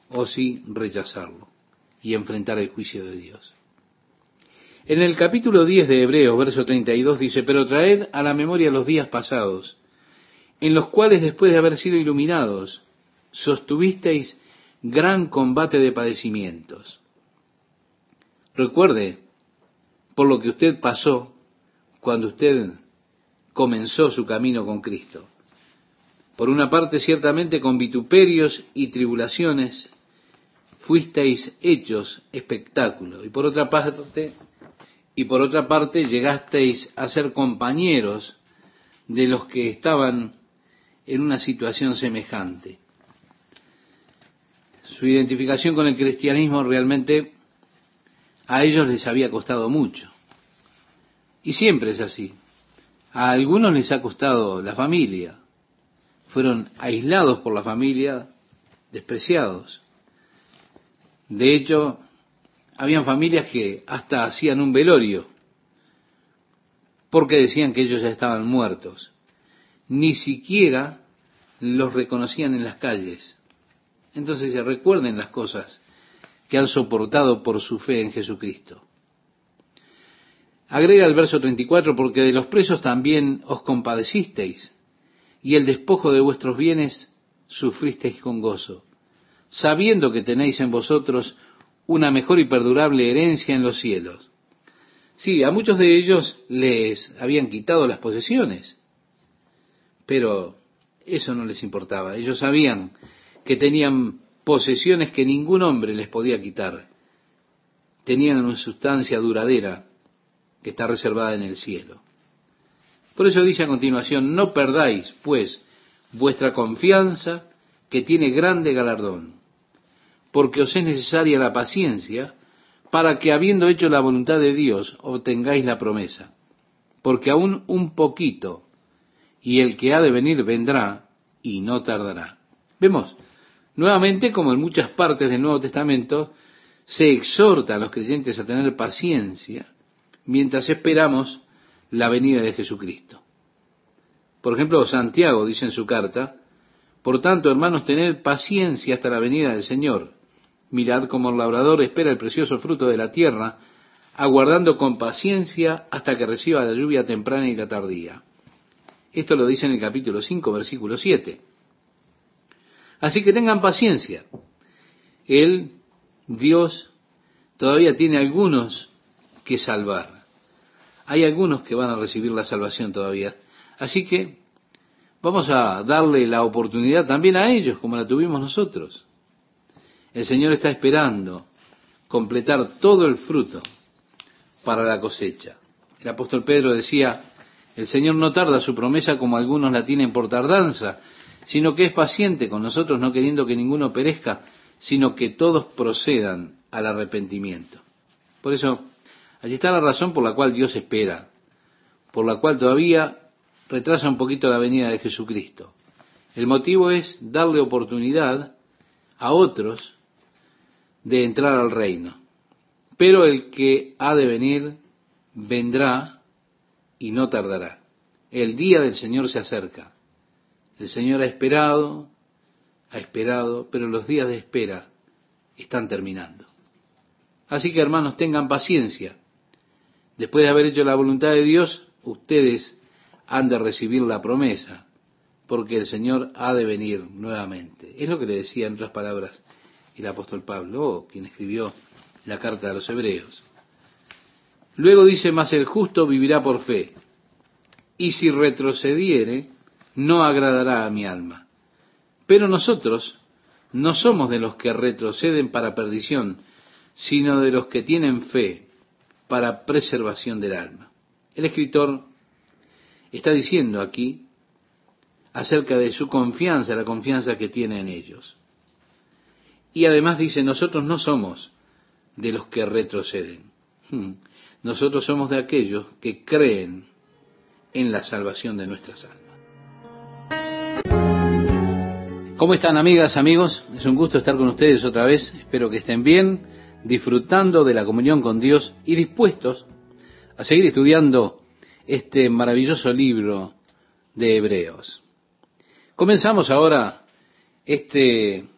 A: o si rechazarlo y enfrentar el juicio de Dios. En el capítulo 10 de Hebreos, verso 32 dice, pero traed a la memoria los días pasados en los cuales después de haber sido iluminados, sostuvisteis gran combate de padecimientos. Recuerde por lo que usted pasó cuando usted comenzó su camino con Cristo. Por una parte, ciertamente con vituperios y tribulaciones fuisteis hechos espectáculo. Y por otra parte, y por otra parte llegasteis a ser compañeros de los que estaban en una situación semejante. Su identificación con el cristianismo realmente a ellos les había costado mucho. Y siempre es así. A algunos les ha costado la familia. Fueron aislados por la familia, despreciados. De hecho, habían familias que hasta hacían un velorio porque decían que ellos ya estaban muertos. Ni siquiera los reconocían en las calles. Entonces se recuerden las cosas que han soportado por su fe en Jesucristo. Agrega el verso 34, porque de los presos también os compadecisteis, y el despojo de vuestros bienes sufristeis con gozo, sabiendo que tenéis en vosotros una mejor y perdurable herencia en los cielos. Sí, a muchos de ellos les habían quitado las posesiones, pero eso no les importaba. Ellos sabían que tenían posesiones que ningún hombre les podía quitar. Tenían una sustancia duradera que está reservada en el cielo. Por eso dice a continuación, no perdáis, pues, vuestra confianza que tiene grande galardón, porque os es necesaria la paciencia para que, habiendo hecho la voluntad de Dios, obtengáis la promesa. Porque aún un poquito, y el que ha de venir vendrá, y no tardará. Vemos, nuevamente, como en muchas partes del Nuevo Testamento, se exhorta a los creyentes a tener paciencia mientras esperamos la venida de Jesucristo. Por ejemplo, Santiago dice en su carta, por tanto, hermanos, tened paciencia hasta la venida del Señor. Mirad como el labrador espera el precioso fruto de la tierra, aguardando con paciencia hasta que reciba la lluvia temprana y la tardía. Esto lo dice en el capítulo 5, versículo 7. Así que tengan paciencia. Él, Dios, todavía tiene algunos que salvar. Hay algunos que van a recibir la salvación todavía. Así que vamos a darle la oportunidad también a ellos, como la tuvimos nosotros. El Señor está esperando completar todo el fruto para la cosecha. El apóstol Pedro decía, el Señor no tarda su promesa como algunos la tienen por tardanza, sino que es paciente con nosotros, no queriendo que ninguno perezca, sino que todos procedan al arrepentimiento. Por eso, allí está la razón por la cual Dios espera, por la cual todavía retrasa un poquito la venida de Jesucristo. El motivo es darle oportunidad a otros de entrar al reino. Pero el que ha de venir vendrá y no tardará. El día del Señor se acerca. El Señor ha esperado, ha esperado, pero los días de espera están terminando. Así que hermanos, tengan paciencia. Después de haber hecho la voluntad de Dios, ustedes han de recibir la promesa, porque el Señor ha de venir nuevamente. Es lo que le decía en otras palabras el apóstol Pablo, quien escribió la carta a los hebreos. Luego dice, mas el justo vivirá por fe, y si retrocediere, no agradará a mi alma. Pero nosotros no somos de los que retroceden para perdición, sino de los que tienen fe para preservación del alma. El escritor está diciendo aquí acerca de su confianza, la confianza que tiene en ellos. Y además dice, nosotros no somos de los que retroceden. Hmm. Nosotros somos de aquellos que creen en la salvación de nuestras almas. ¿Cómo están amigas, amigos? Es un gusto estar con ustedes otra vez. Espero que estén bien, disfrutando de la comunión con Dios y dispuestos a seguir estudiando este maravilloso libro de Hebreos. Comenzamos ahora este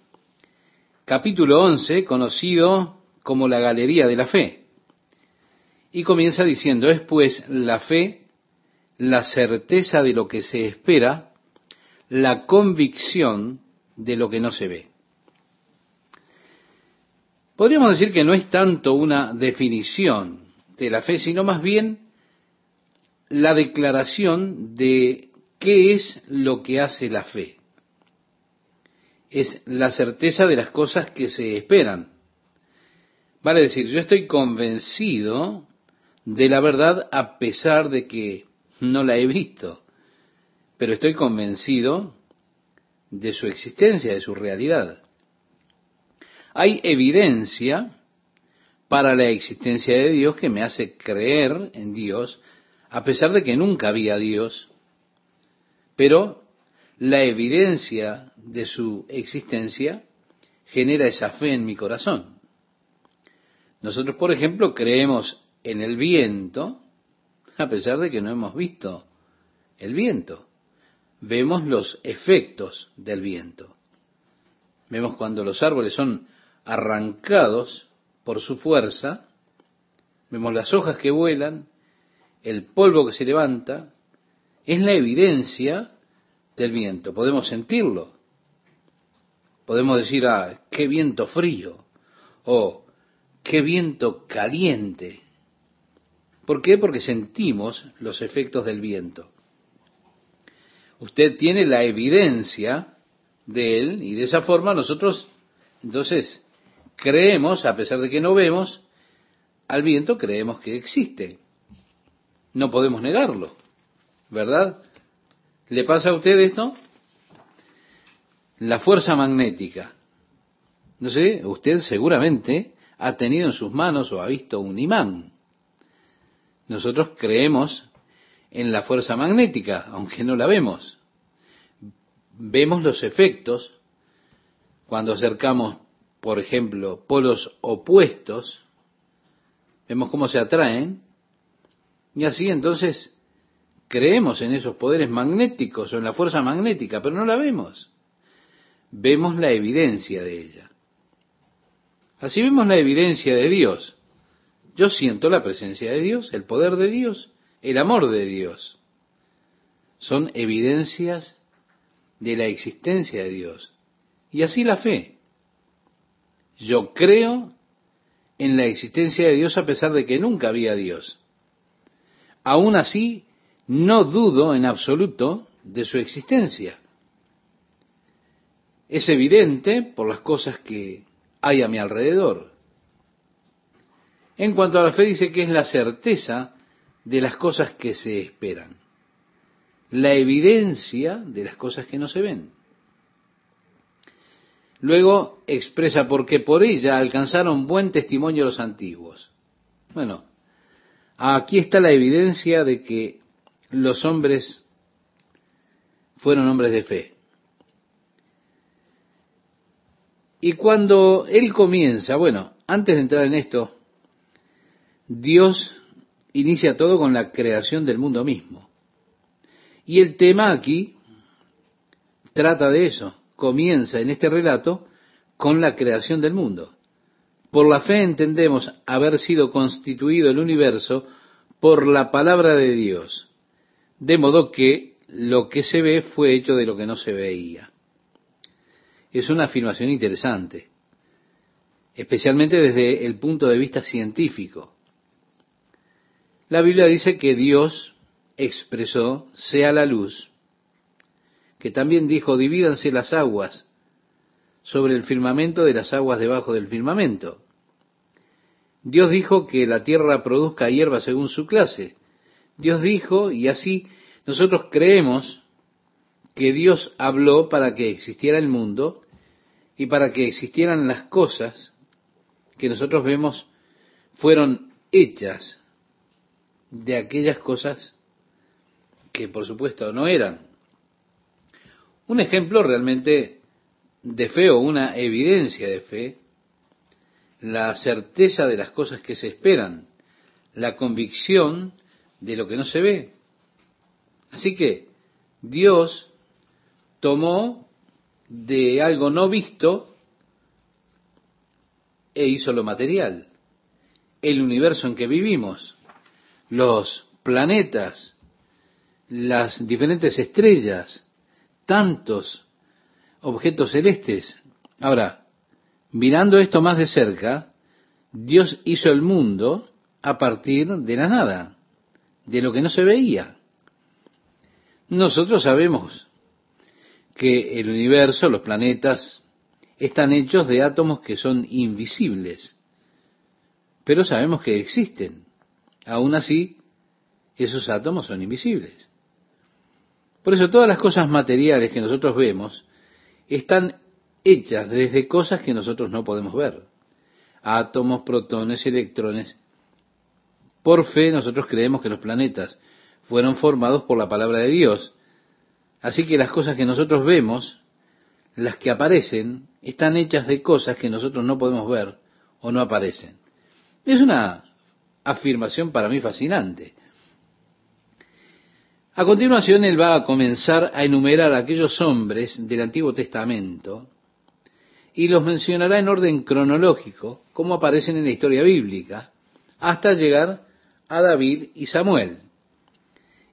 A: capítulo 11, conocido como la Galería de la Fe. Y comienza diciendo, es pues la fe, la certeza de lo que se espera, la convicción de lo que no se ve. Podríamos decir que no es tanto una definición de la fe, sino más bien la declaración de qué es lo que hace la fe es la certeza de las cosas que se esperan. Vale decir, yo estoy convencido de la verdad a pesar de que no la he visto, pero estoy convencido de su existencia, de su realidad. Hay evidencia para la existencia de Dios que me hace creer en Dios, a pesar de que nunca había Dios, pero la evidencia de su existencia genera esa fe en mi corazón. Nosotros, por ejemplo, creemos en el viento, a pesar de que no hemos visto el viento. Vemos los efectos del viento. Vemos cuando los árboles son arrancados por su fuerza, vemos las hojas que vuelan, el polvo que se levanta, es la evidencia del viento. Podemos sentirlo. Podemos decir, ah, qué viento frío, o qué viento caliente. ¿Por qué? Porque sentimos los efectos del viento. Usted tiene la evidencia de él y de esa forma nosotros entonces creemos, a pesar de que no vemos, al viento creemos que existe. No podemos negarlo, ¿verdad? ¿Le pasa a usted esto? La fuerza magnética. No sé, usted seguramente ha tenido en sus manos o ha visto un imán. Nosotros creemos en la fuerza magnética, aunque no la vemos. Vemos los efectos cuando acercamos, por ejemplo, polos opuestos, vemos cómo se atraen, y así entonces creemos en esos poderes magnéticos o en la fuerza magnética, pero no la vemos. Vemos la evidencia de ella. Así vemos la evidencia de Dios. Yo siento la presencia de Dios, el poder de Dios, el amor de Dios. Son evidencias de la existencia de Dios. Y así la fe. Yo creo en la existencia de Dios a pesar de que nunca había Dios. Aún así, no dudo en absoluto de su existencia. Es evidente por las cosas que hay a mi alrededor. En cuanto a la fe dice que es la certeza de las cosas que se esperan, la evidencia de las cosas que no se ven. Luego expresa porque por ella alcanzaron buen testimonio los antiguos. Bueno, aquí está la evidencia de que los hombres fueron hombres de fe. Y cuando él comienza, bueno, antes de entrar en esto, Dios inicia todo con la creación del mundo mismo. Y el tema aquí trata de eso. Comienza en este relato con la creación del mundo. Por la fe entendemos haber sido constituido el universo por la palabra de Dios, de modo que lo que se ve fue hecho de lo que no se veía. Es una afirmación interesante, especialmente desde el punto de vista científico. La Biblia dice que Dios expresó, sea la luz, que también dijo, divídanse las aguas sobre el firmamento de las aguas debajo del firmamento. Dios dijo que la tierra produzca hierba según su clase. Dios dijo, y así nosotros creemos que Dios habló para que existiera el mundo y para que existieran las cosas que nosotros vemos fueron hechas de aquellas cosas que por supuesto no eran. Un ejemplo realmente de fe o una evidencia de fe, la certeza de las cosas que se esperan, la convicción de lo que no se ve. Así que Dios tomó de algo no visto e hizo lo material, el universo en que vivimos los planetas, las diferentes estrellas, tantos objetos celestes. Ahora, mirando esto más de cerca, Dios hizo el mundo a partir de la nada, de lo que no se veía. Nosotros sabemos que el universo, los planetas, están hechos de átomos que son invisibles, pero sabemos que existen. aún así, esos átomos son invisibles. Por eso todas las cosas materiales que nosotros vemos están hechas desde cosas que nosotros no podemos ver. Átomos, protones, electrones. Por fe nosotros creemos que los planetas fueron formados por la palabra de Dios. Así que las cosas que nosotros vemos, las que aparecen, están hechas de cosas que nosotros no podemos ver o no aparecen. Es una afirmación para mí fascinante. A continuación, él va a comenzar a enumerar a aquellos hombres del Antiguo Testamento y los mencionará en orden cronológico, como aparecen en la historia bíblica, hasta llegar a David y Samuel.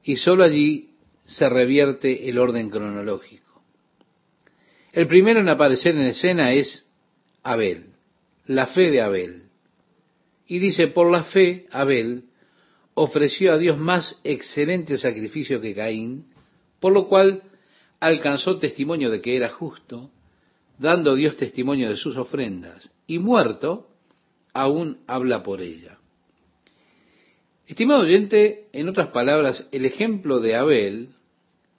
A: Y sólo allí se revierte el orden cronológico. El primero en aparecer en escena es Abel, la fe de Abel. Y dice, por la fe, Abel ofreció a Dios más excelente sacrificio que Caín, por lo cual alcanzó testimonio de que era justo, dando Dios testimonio de sus ofrendas, y muerto, aún habla por ella. Estimado oyente, en otras palabras, el ejemplo de Abel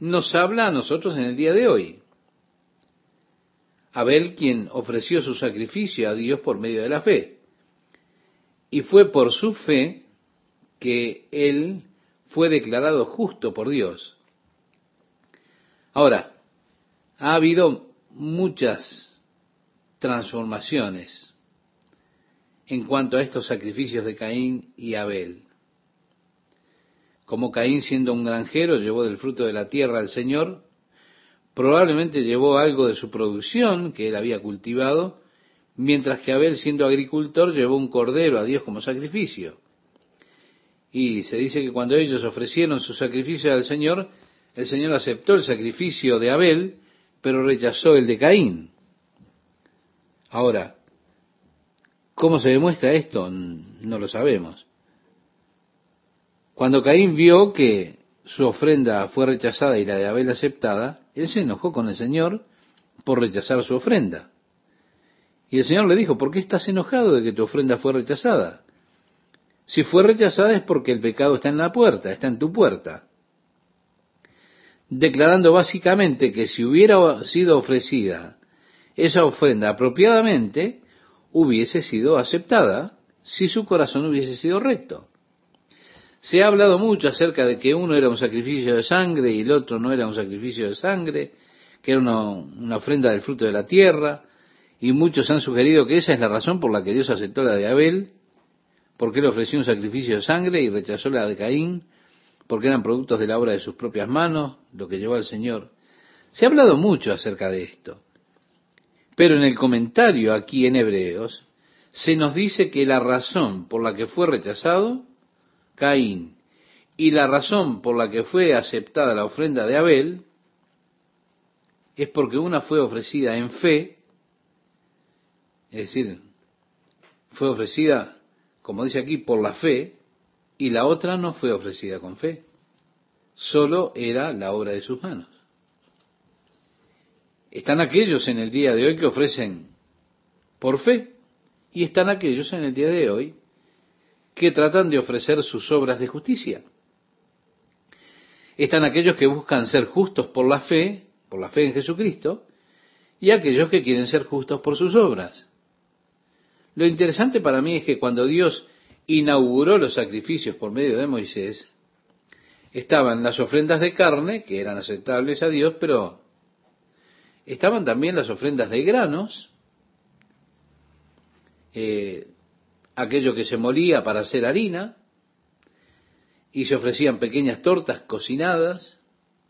A: nos habla a nosotros en el día de hoy. Abel quien ofreció su sacrificio a Dios por medio de la fe. Y fue por su fe que él fue declarado justo por Dios. Ahora, ha habido muchas transformaciones en cuanto a estos sacrificios de Caín y Abel. Como Caín siendo un granjero llevó del fruto de la tierra al Señor, probablemente llevó algo de su producción que él había cultivado, mientras que Abel siendo agricultor llevó un cordero a Dios como sacrificio. Y se dice que cuando ellos ofrecieron su sacrificio al Señor, el Señor aceptó el sacrificio de Abel, pero rechazó el de Caín. Ahora, ¿cómo se demuestra esto? No lo sabemos. Cuando Caín vio que su ofrenda fue rechazada y la de Abel aceptada, él se enojó con el Señor por rechazar su ofrenda. Y el Señor le dijo, ¿por qué estás enojado de que tu ofrenda fue rechazada? Si fue rechazada es porque el pecado está en la puerta, está en tu puerta. Declarando básicamente que si hubiera sido ofrecida esa ofrenda apropiadamente, hubiese sido aceptada si su corazón hubiese sido recto. Se ha hablado mucho acerca de que uno era un sacrificio de sangre y el otro no era un sacrificio de sangre, que era una, ofrenda del fruto de la tierra, y muchos han sugerido que esa es la razón por la que Dios aceptó la de Abel porque él ofreció un sacrificio de sangre y rechazó la de Caín, porque eran productos de la obra de sus propias manos, lo que llevó al Señor. Se ha hablado mucho acerca de esto. Pero en el comentario aquí en Hebreos, se nos dice que la razón por la que fue rechazado Caín y la razón por la que fue aceptada la ofrenda de Abel es porque una fue ofrecida en fe, es decir, fue ofrecida como dice aquí, por la fe, y la otra no fue ofrecida con fe. Solo era la obra de sus manos. Están aquellos en el día de hoy que ofrecen por fe, y están aquellos en el día de hoy que tratan de ofrecer sus obras de justicia. Están aquellos que buscan ser justos por la fe, por la fe en Jesucristo, y aquellos que quieren ser justos por sus obras. Lo interesante para mí es que cuando Dios inauguró los sacrificios por medio de Moisés, estaban las ofrendas de carne, que eran aceptables a Dios, pero estaban también las ofrendas de granos, eh, aquello que se molía para hacer harina, y se ofrecían pequeñas tortas cocinadas,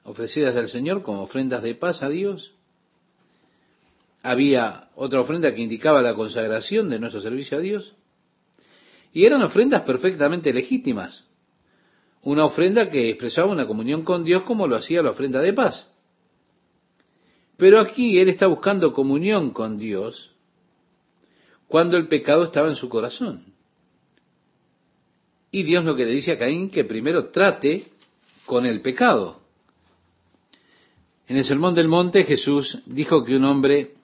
A: ofrecidas al Señor como ofrendas de paz a Dios había otra ofrenda que indicaba la consagración de nuestro servicio a Dios. Y eran ofrendas perfectamente legítimas. Una ofrenda que expresaba una comunión con Dios como lo hacía la ofrenda de paz. Pero aquí él está buscando comunión con Dios cuando el pecado estaba en su corazón. Y Dios lo que le dice a Caín que primero trate con el pecado. En el Sermón del Monte Jesús dijo que un hombre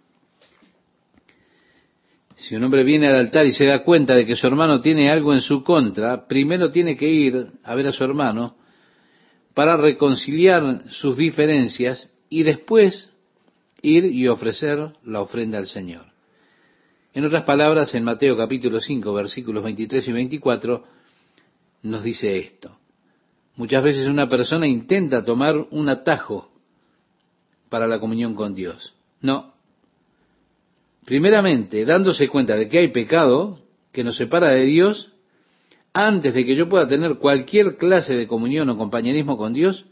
A: Si un hombre viene al altar y se da cuenta de que su hermano tiene algo en su contra, primero tiene que ir a ver a su hermano para reconciliar sus diferencias y después ir y ofrecer la ofrenda al Señor. En otras palabras, en Mateo capítulo 5, versículos 23 y 24, nos dice esto. Muchas veces una persona intenta tomar un atajo para la comunión con Dios. No. Primeramente, dándose cuenta de que hay pecado que nos separa de Dios, antes de que yo pueda tener cualquier clase de comunión o compañerismo con Dios,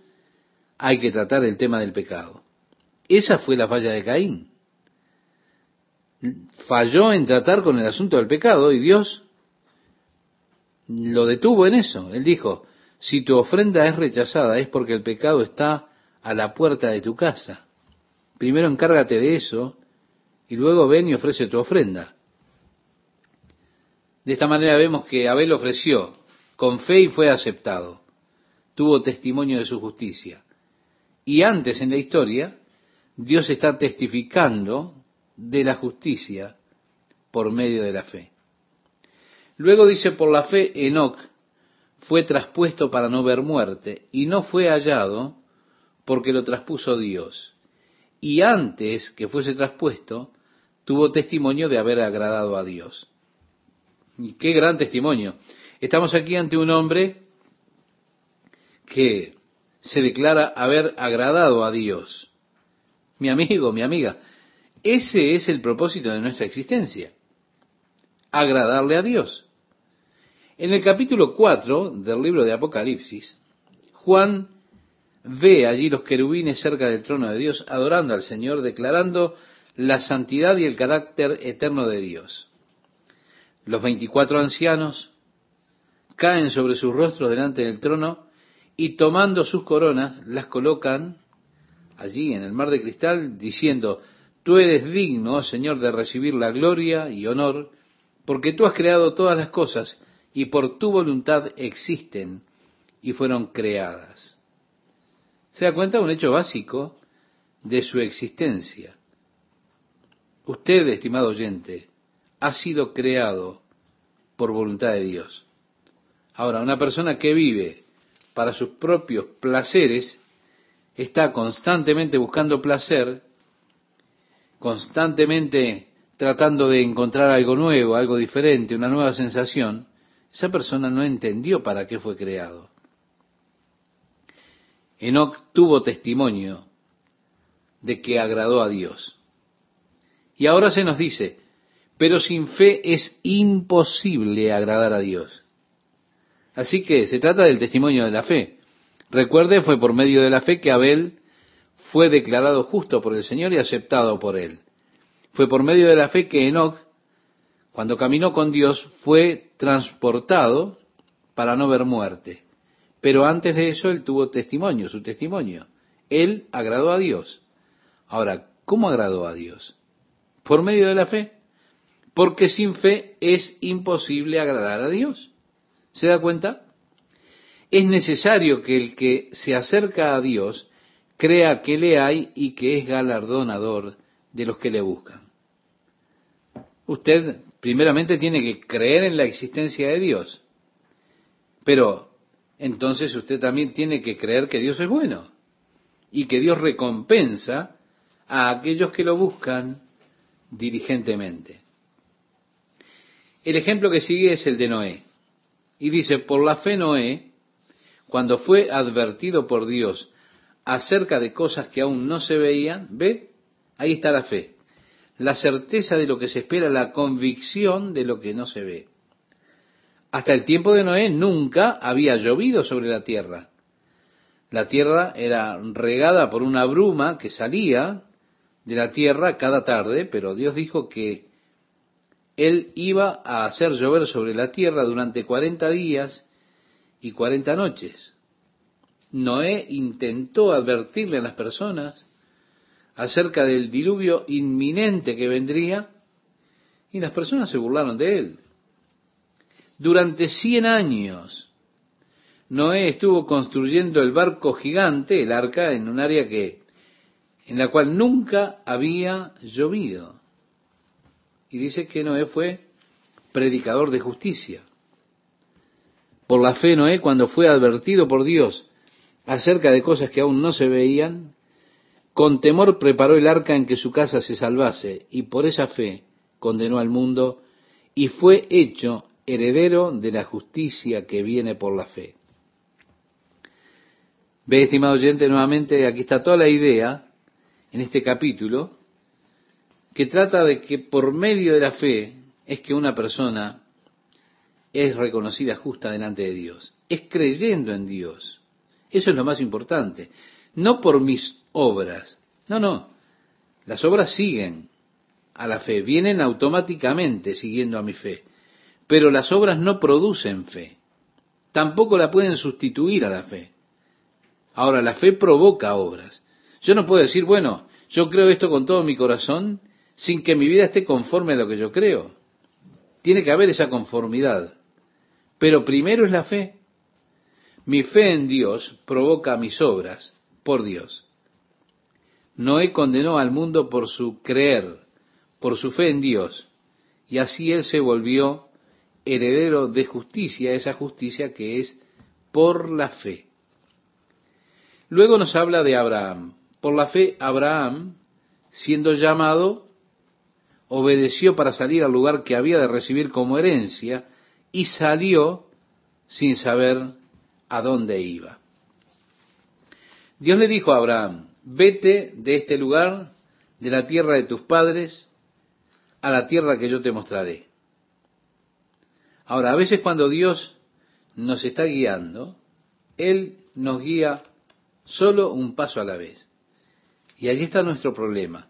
A: hay que tratar el tema del pecado. Esa fue la falla de Caín. Falló en tratar con el asunto del pecado y Dios lo detuvo en eso. Él dijo, si tu ofrenda es rechazada es porque el pecado está a la puerta de tu casa. Primero encárgate de eso y luego ven y ofrece tu ofrenda. De esta manera vemos que Abel ofreció con fe y fue aceptado. Tuvo testimonio de su justicia. Y antes en la historia, Dios está testificando de la justicia por medio de la fe. Luego dice, por la fe, Enoch fue traspuesto para no ver muerte, y no fue hallado porque lo traspuso Dios. Y antes que fuese traspuesto, tuvo testimonio de haber agradado a Dios. Y qué gran testimonio. Estamos aquí ante un hombre que se declara haber agradado a Dios. Mi amigo, mi amiga, ese es el propósito de nuestra existencia, agradarle a Dios. En el capítulo 4 del libro de Apocalipsis, Juan ve allí los querubines cerca del trono de Dios, adorando al Señor, declarando la santidad y el carácter eterno de Dios. Los veinticuatro ancianos caen sobre sus rostros delante del trono y tomando sus coronas las colocan allí en el mar de cristal, diciendo, Tú eres digno, Señor, de recibir la gloria y honor, porque tú has creado todas las cosas y por tu voluntad existen y fueron creadas. ¿Se da cuenta? Un hecho básico de su existencia. Usted, estimado oyente, ha sido creado por voluntad de Dios. Ahora, una persona que vive para sus propios placeres está constantemente buscando placer, constantemente tratando de encontrar algo nuevo, algo diferente, una nueva sensación, esa persona no entendió para qué fue creado. Enoch tuvo testimonio de que agradó a Dios. Y ahora se nos dice, pero sin fe es imposible agradar a Dios. Así que se trata del testimonio de la fe. Recuerde, fue por medio de la fe que Abel fue declarado justo por el Señor y aceptado por él. Fue por medio de la fe que Enoch cuando caminó con Dios, fue transportado para no ver muerte. Pero antes de eso, él tuvo testimonio, su testimonio. Él agradó a Dios. Ahora, ¿cómo agradó a Dios? Por medio de la fe. Porque sin fe es imposible agradar a Dios. ¿Se da cuenta? Es necesario que el que se acerca a Dios crea que le hay y que es galardonador de los que le buscan. Usted primeramente tiene que creer en la existencia de Dios. Pero entonces usted también tiene que creer que Dios es bueno y que Dios recompensa a aquellos que lo buscan diligentemente. El ejemplo que sigue es el de Noé. Y dice, por la fe Noé, cuando fue advertido por Dios acerca de cosas que aún no se veían, ve, ahí está la fe la certeza de lo que se espera, la convicción de lo que no se ve. Hasta el tiempo de Noé nunca había llovido sobre la tierra. La tierra era regada por una bruma que salía de la tierra cada tarde, pero Dios dijo que Él iba a hacer llover sobre la tierra durante cuarenta días y cuarenta noches. Noé intentó advertirle a las personas acerca del diluvio inminente que vendría y las personas se burlaron de él. Durante cien años, Noé estuvo construyendo el barco gigante, el arca, en un área que, en la cual nunca había llovido. Y dice que Noé fue predicador de justicia. Por la fe Noé, cuando fue advertido por Dios acerca de cosas que aún no se veían, con temor preparó el arca en que su casa se salvase, y por esa fe condenó al mundo, y fue hecho heredero de la justicia que viene por la fe. Ve, estimado oyente, nuevamente aquí está toda la idea en este capítulo que trata de que por medio de la fe es que una persona es reconocida justa delante de Dios. Es creyendo en Dios. Eso es lo más importante. No por mis obras. No, no. Las obras siguen a la fe, vienen automáticamente siguiendo a mi fe. Pero las obras no producen fe. Tampoco la pueden sustituir a la fe. Ahora, la fe provoca obras. Yo no puedo decir, bueno, yo creo esto con todo mi corazón sin que mi vida esté conforme a lo que yo creo. Tiene que haber esa conformidad. Pero primero es la fe. Mi fe en Dios provoca mis obras por Dios. Noé condenó al mundo por su creer, por su fe en Dios, y así él se volvió heredero de justicia, esa justicia que es por la fe. Luego nos habla de Abraham. Por la fe, Abraham, siendo llamado, obedeció para salir al lugar que había de recibir como herencia y salió sin saber a dónde iba. Dios le dijo a Abraham, vete de este lugar, de la tierra de tus padres, a la tierra que yo te mostraré. Ahora, a veces cuando Dios nos está guiando, Él nos guía solo un paso a la vez. Y allí está nuestro problema.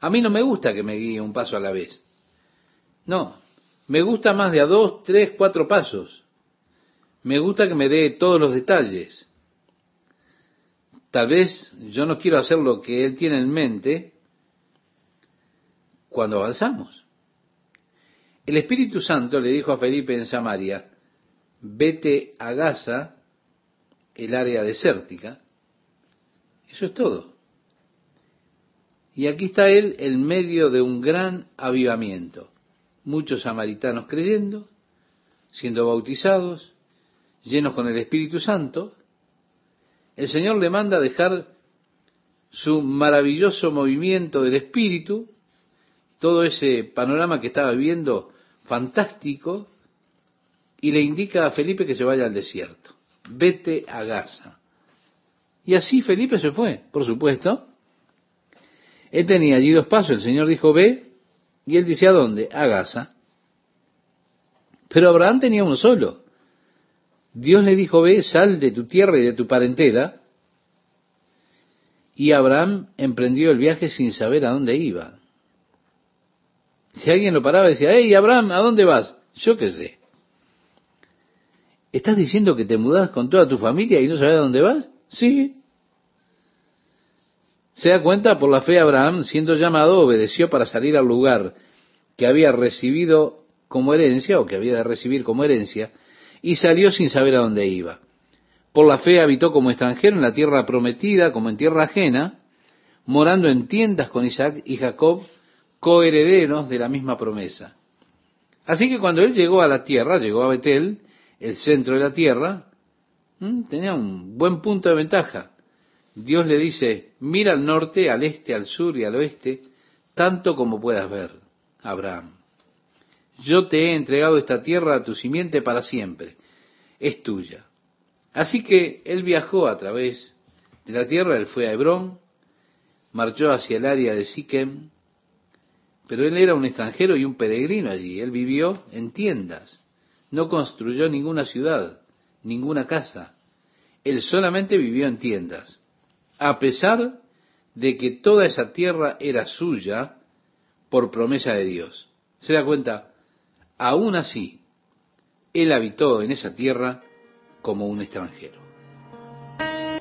A: A mí no me gusta que me guíe un paso a la vez. No, me gusta más de a dos, tres, cuatro pasos. Me gusta que me dé todos los detalles. Tal vez yo no quiero hacer lo que él tiene en mente cuando avanzamos. El Espíritu Santo le dijo a Felipe en Samaria, vete a Gaza, el área desértica. Eso es todo. Y aquí está él en medio de un gran avivamiento. Muchos samaritanos creyendo, siendo bautizados, llenos con el Espíritu Santo. El Señor le manda dejar su maravilloso movimiento del Espíritu, todo ese panorama que estaba viendo fantástico, y le indica a Felipe que se vaya al desierto. Vete a Gaza. Y así Felipe se fue, por supuesto, él tenía allí dos pasos. El Señor dijo, ve, y él dice, ¿a dónde? A Gaza. Pero Abraham tenía uno solo. Dios le dijo, ve, sal de tu tierra y de tu parentela. Y Abraham emprendió el viaje sin saber a dónde iba. Si alguien lo paraba, decía, hey, Abraham, ¿a dónde vas? Yo qué sé. ¿Estás diciendo que te mudas con toda tu familia y no sabes a dónde vas? Sí. Se da cuenta, por la fe Abraham, siendo llamado, obedeció para salir al lugar que había recibido como herencia, o que había de recibir como herencia, y salió sin saber a dónde iba. Por la fe habitó como extranjero en la tierra prometida, como en tierra ajena, morando en tiendas con Isaac y Jacob, coherederos de la misma promesa. Así que cuando él llegó a la tierra, llegó a Betel, el centro de la tierra, tenía un buen punto de ventaja. Dios le dice, mira al norte, al este, al sur y al oeste, tanto como puedas ver, Abraham. Yo te he entregado esta tierra a tu simiente para siempre, es tuya. Así que él viajó a través de la tierra, él fue a Hebrón, marchó hacia el área de Siquem, pero él era un extranjero y un peregrino allí, él vivió en tiendas, no construyó ninguna ciudad, ninguna casa, él solamente vivió en tiendas a pesar de que toda esa tierra era suya por promesa de Dios. ¿Se da cuenta? Aún así, él habitó en esa tierra como un extranjero.